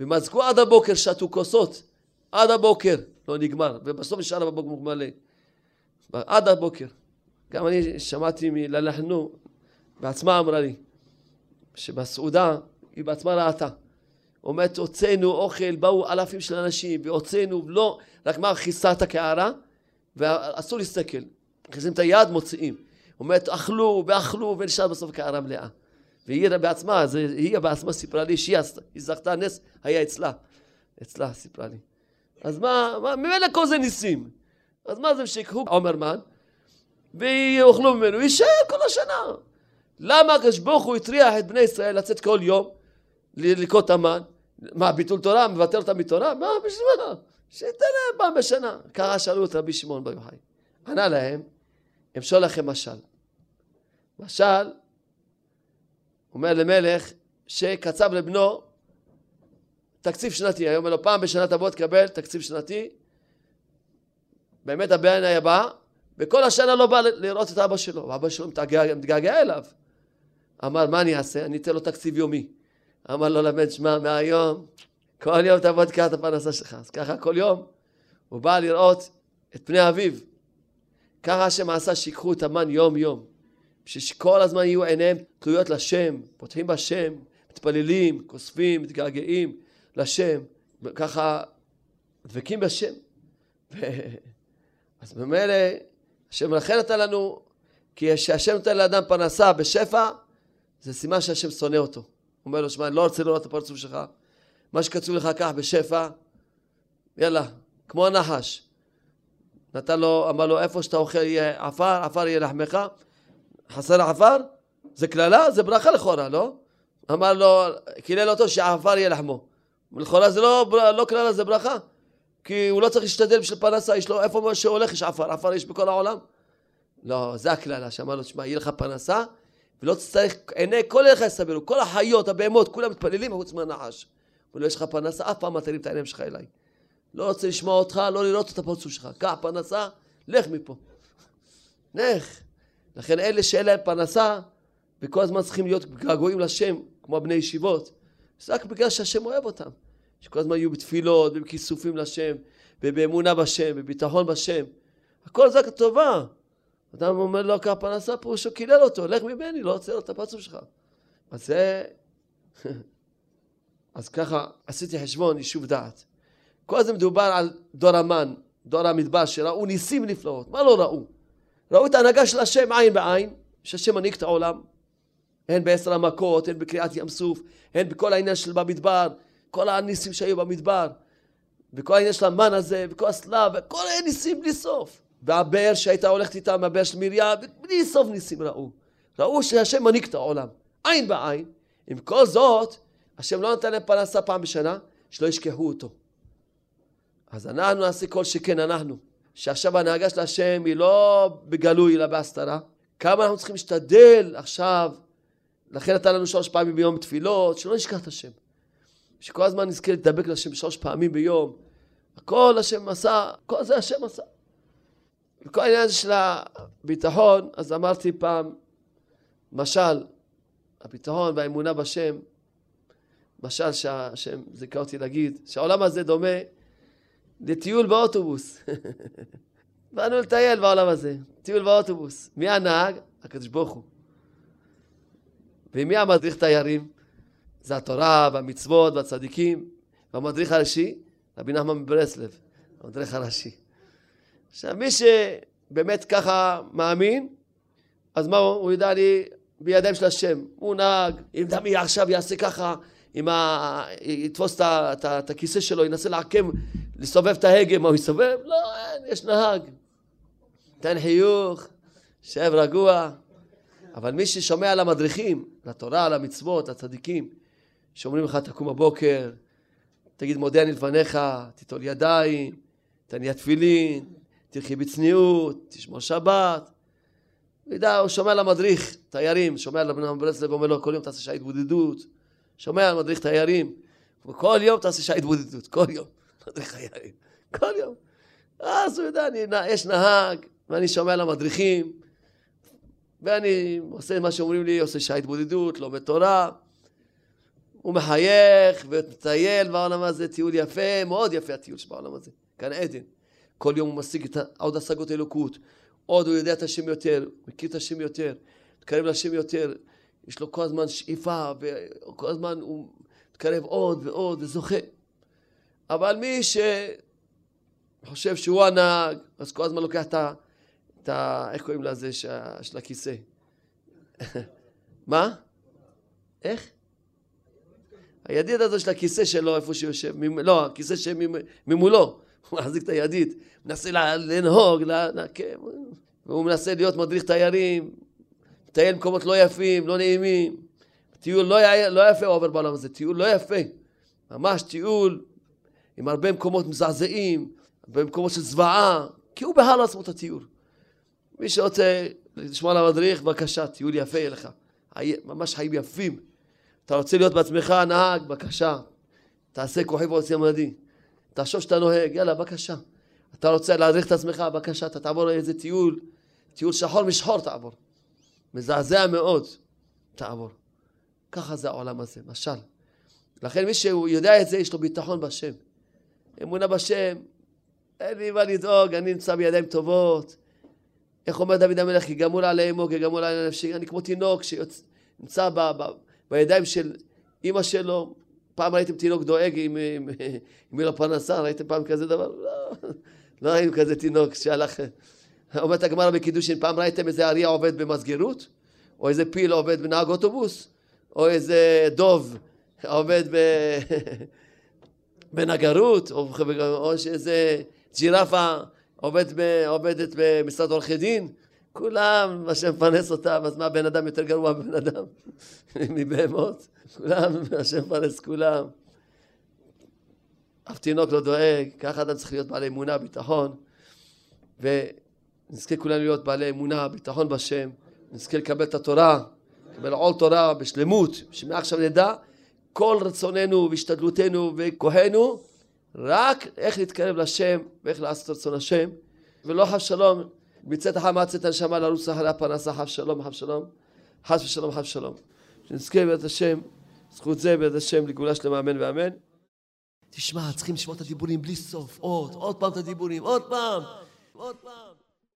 ומזגו עד הבוקר, שתו כוסות, עד הבוקר, לא נגמר, ובסוף נשאר הבקבוק מלא. עד הבוקר. גם אני שמעתי מללחנו, בעצמה אמרה לי, שבסעודה היא בעצמה ראתה. אומרת, הוצאנו אוכל, באו אלפים של אנשים, והוצאנו, לא, רק מה, כיסה את הקערה, ואסור להסתכל. מכניסים את היד, מוציאים. אומרת, אכלו ואכלו ונשאר בסוף קערה מלאה. והיא בעצמה, זה, היא בעצמה סיפרה לי שהיא זכתה נס, היה אצלה. אצלה סיפרה לי. אז מה, מה ממילא כל זה ניסים. אז מה זה שיקחו עומרמן ויאכלו ממנו, יישאר כל השנה. למה הקדוש ברוך הוא הטריח את בני ישראל לצאת כל יום ללקוט המן? מה, ביטול תורה? מבטל אותם מתורה? מה, בשביל מה? שייתן להם פעם בשנה. ככה שאלו את רבי שמעון בר יוחאי. ענה להם, אמשול לכם משל. משל, אומר למלך שקצב לבנו תקציב שנתי, היום אומר לו פעם בשנה תבוא תקבל תקציב שנתי, באמת הבן היה בא, וכל השנה לא בא לראות את אבא שלו, ואבא שלו מתגעגע, מתגעגע אליו. אמר, מה אני אעשה? אני אתן לו תקציב יומי. אמר לו לבן, שמע, מהיום, כל יום תבוא תקרא את הפרנסה שלך. אז ככה כל יום הוא בא לראות את פני אביו. ככה השם עשה שיקחו את המן יום יום. בשביל שכל הזמן יהיו עיניהם תלויות לשם, פותחים בשם, מתפללים, כוספים, מתגעגעים לשם, ככה דבקים בשם. אז ממילא, השם לכן נתן לנו, כי כשהשם נותן לאדם פרנסה בשפע, זה סימן שהשם שונא אותו. הוא אומר לו, שמע, אני לא רוצה לראות את הפרצוף שלך. מה שקצוב לך כך בשפע, יאללה, כמו הנחש. נתן לו, אמר לו, איפה שאתה אוכל יהיה עפר, עפר יהיה לחמך. חסר עפר? זה קללה? זה ברכה לכאורה, לא? אמר לו, קילל אותו שעפר יהיה לחמו. לכאורה זה לא, לא קללה, זה ברכה. כי הוא לא צריך להשתדל בשביל פרנסה, יש לו איפה שהולך יש עפר, עפר יש בכל העולם. לא, זה הקללה, שאמר לו, שמע, יהיה לך פרנסה, ולא תצטרך, עיני כל אליך יסבלו, כל החיות, הבהמות, כולם מתפללים חוץ מהנחש. ולא יש לך פרנסה, אף פעם אל תרים את העיניים שלך אליי. לא רוצה לשמוע אותך, לא לראות את הפרצוף שלך. קח פרנסה, לך מפה. לך. לכן אלה שאין להם פרנסה, וכל הזמן צריכים להיות געגועים לשם, כמו בני ישיבות, זה רק בגלל שהשם אוהב אותם. שכל הזמן יהיו בתפילות, ובכיסופים לשם, ובאמונה בשם, בביטחון בשם. הכל זה טובה. אדם אומר לו, קח פרנסה, פירושו קילל אותו, לך ממני, לא רוצה לראות את הפרצוף שלך. אז זה... אז ככה עשיתי חשבון, יישוב דעת. כל זה מדובר על דור המן, דור המדבר, שראו ניסים נפלאות. מה לא ראו? ראו את ההנהגה של השם עין בעין, שהשם מנהיג את העולם. הן בעשר המכות, הן בקריעת ים סוף, הן בכל העניין של במדבר, כל הניסים שהיו במדבר, וכל העניין של המן הזה, וכל הסלב, וכל הניסים בלי סוף. והבאר שהייתה הולכת איתם, הבאר של מרים, בלי סוף ניסים ראו. ראו שהשם מנהיג את העולם, עין בעין. עם כל זאת, השם לא נתן להם פרנסה פעם בשנה, שלא ישכחו אותו. אז אנחנו נעשה כל שכן אנחנו, שעכשיו ההנהגה של השם היא לא בגלוי אלא בהסתרה. כמה אנחנו צריכים להשתדל עכשיו, לכן נתן לנו שלוש פעמים ביום תפילות, שלא נשכח את השם. שכל הזמן נזכה לדבק לשם שלוש פעמים ביום. הכל השם עשה, כל זה השם עשה. וכל העניין הזה של הביטחון, אז אמרתי פעם, משל, הביטחון והאמונה בשם, משל שהשם זיכה אותי להגיד, שהעולם הזה דומה לטיול באוטובוס. באנו לטייל בעולם הזה, טיול באוטובוס. מי הנהג? הקדוש ברוך הוא. ומי המדריך תיירים? זה התורה והמצוות והצדיקים. והמדריך הראשי, רבי נחמן מברסלב. המדריך הראשי. עכשיו, מי שבאמת ככה מאמין, אז מה הוא? הוא יודע לי בידיים של השם. הוא נהג, אם דמי עכשיו יעשה ככה, אם ה... יתפוס את הכיסא שלו, ינסה לעקם, לסובב את ההגה, מה הוא יסובב? לא, אין, יש נהג. תן חיוך, שב רגוע. אבל מי ששומע על המדריכים, לתורה, למצוות, לצדיקים, שאומרים לך תקום בבוקר, תגיד מודה אני לפניך, תיטול ידיים, תניע תפילין, תלכי בצניעות, תשמור שבת. יודע, הוא שומע למדריך תיירים, שומע לבן ברסלב ואומר לו כל יום תעשה שעה התבודדות, שומע למדריך תיירים, כל יום תעשה שעה התבודדות, כל יום, תיירים, כל יום. אז הוא יודע, אני, יש נהג, ואני שומע למדריכים, ואני עושה מה שאומרים לי, עושה שעה התבודדות, לומד תורה. הוא מחייך ומטייל בעולם הזה, טיול יפה, מאוד יפה הטיול שבעולם הזה, כאן עדן. כל יום הוא משיג את עוד השגות אלוקות, עוד הוא יודע את השם יותר, מכיר את השם יותר, מתקרב לשם יותר, יש לו כל הזמן שאיפה, וכל הזמן הוא מתקרב עוד ועוד וזוכה. אבל מי שחושב שהוא הנהג, אז כל הזמן לוקח את ה... את ה... איך קוראים לזה של הכיסא? מה? איך? הידיד הזה של הכיסא שלו, איפה שהוא יושב, לא, הכיסא שממולו, הוא מחזיק את הידיד, מנסה לנהוג, כן, והוא מנסה להיות מדריך תיירים, מטייל במקומות לא יפים, לא נעימים, טיול לא, לא יפה עובר בעולם הזה, טיול לא יפה, ממש טיול עם הרבה מקומות מזעזעים, הרבה מקומות של זוועה, כי הוא בהר לעצמו את הטיול. מי שרוצה לשמוע על המדריך, בבקשה, טיול יפה יהיה לך. ממש חיים יפים. אתה רוצה להיות בעצמך נהג, בבקשה. תעשה כוחי ועושה מדהים. תחשוב שאתה נוהג, יאללה, בבקשה. אתה רוצה להדריך את עצמך, בבקשה, אתה תעבור איזה טיול, טיול שחור משחור תעבור. מזעזע מאוד, תעבור. ככה זה העולם הזה, משל. לכן מי שהוא יודע את זה, יש לו ביטחון בשם. אמונה בשם, אין לי מה לדאוג, אני נמצא בידיים טובות. איך אומר דוד המלך, כי גמול עלי אמו, כי גמול עלי נפשי, אני כמו תינוק שנמצא ב, ב, בידיים של אימא שלו. פעם ראיתם תינוק דואג אם יהיה לו פרנסה, ראיתם פעם כזה דבר? לא, לא ראינו כזה תינוק שהלך... אומרת הגמרא בקידושין, פעם ראיתם איזה אריה עובד במסגרות? או איזה פיל עובד בנהג אוטובוס? או איזה דוב עובד ב... בנגרות? או, או שאיזה ג'ירפה עובד ב... עובדת במשרד עורכי דין? כולם, השם מפרנס אותם, אז מה בן אדם יותר גרוע מבן אדם? מבהמות? כולם, השם מפרנס כולם. אף תינוק לא דואג, ככה אדם צריך להיות בעל אמונה, ביטחון, ונזכה כולנו להיות בעלי אמונה, ביטחון בשם, נזכה לקבל את התורה, לקבל עול תורה בשלמות, שמעכשיו נדע כל רצוננו והשתדלותנו וכוחנו, רק איך להתקרב לשם ואיך לעשות רצון השם, ולא חס שלום, מצאת החמה צאת הנשמה לרוץ אחרי הפרנסה, חס שלום, חס שלום, חס ושלום, חס שלום. שנזכה בעזרת השם, זכות זה בעזרת השם לגאולה שלמה אמן ואמן. תשמע, צריכים לשמוע את הדיבורים בלי סוף, עוד, עוד פעם את הדיבורים, עוד פעם, עוד פעם.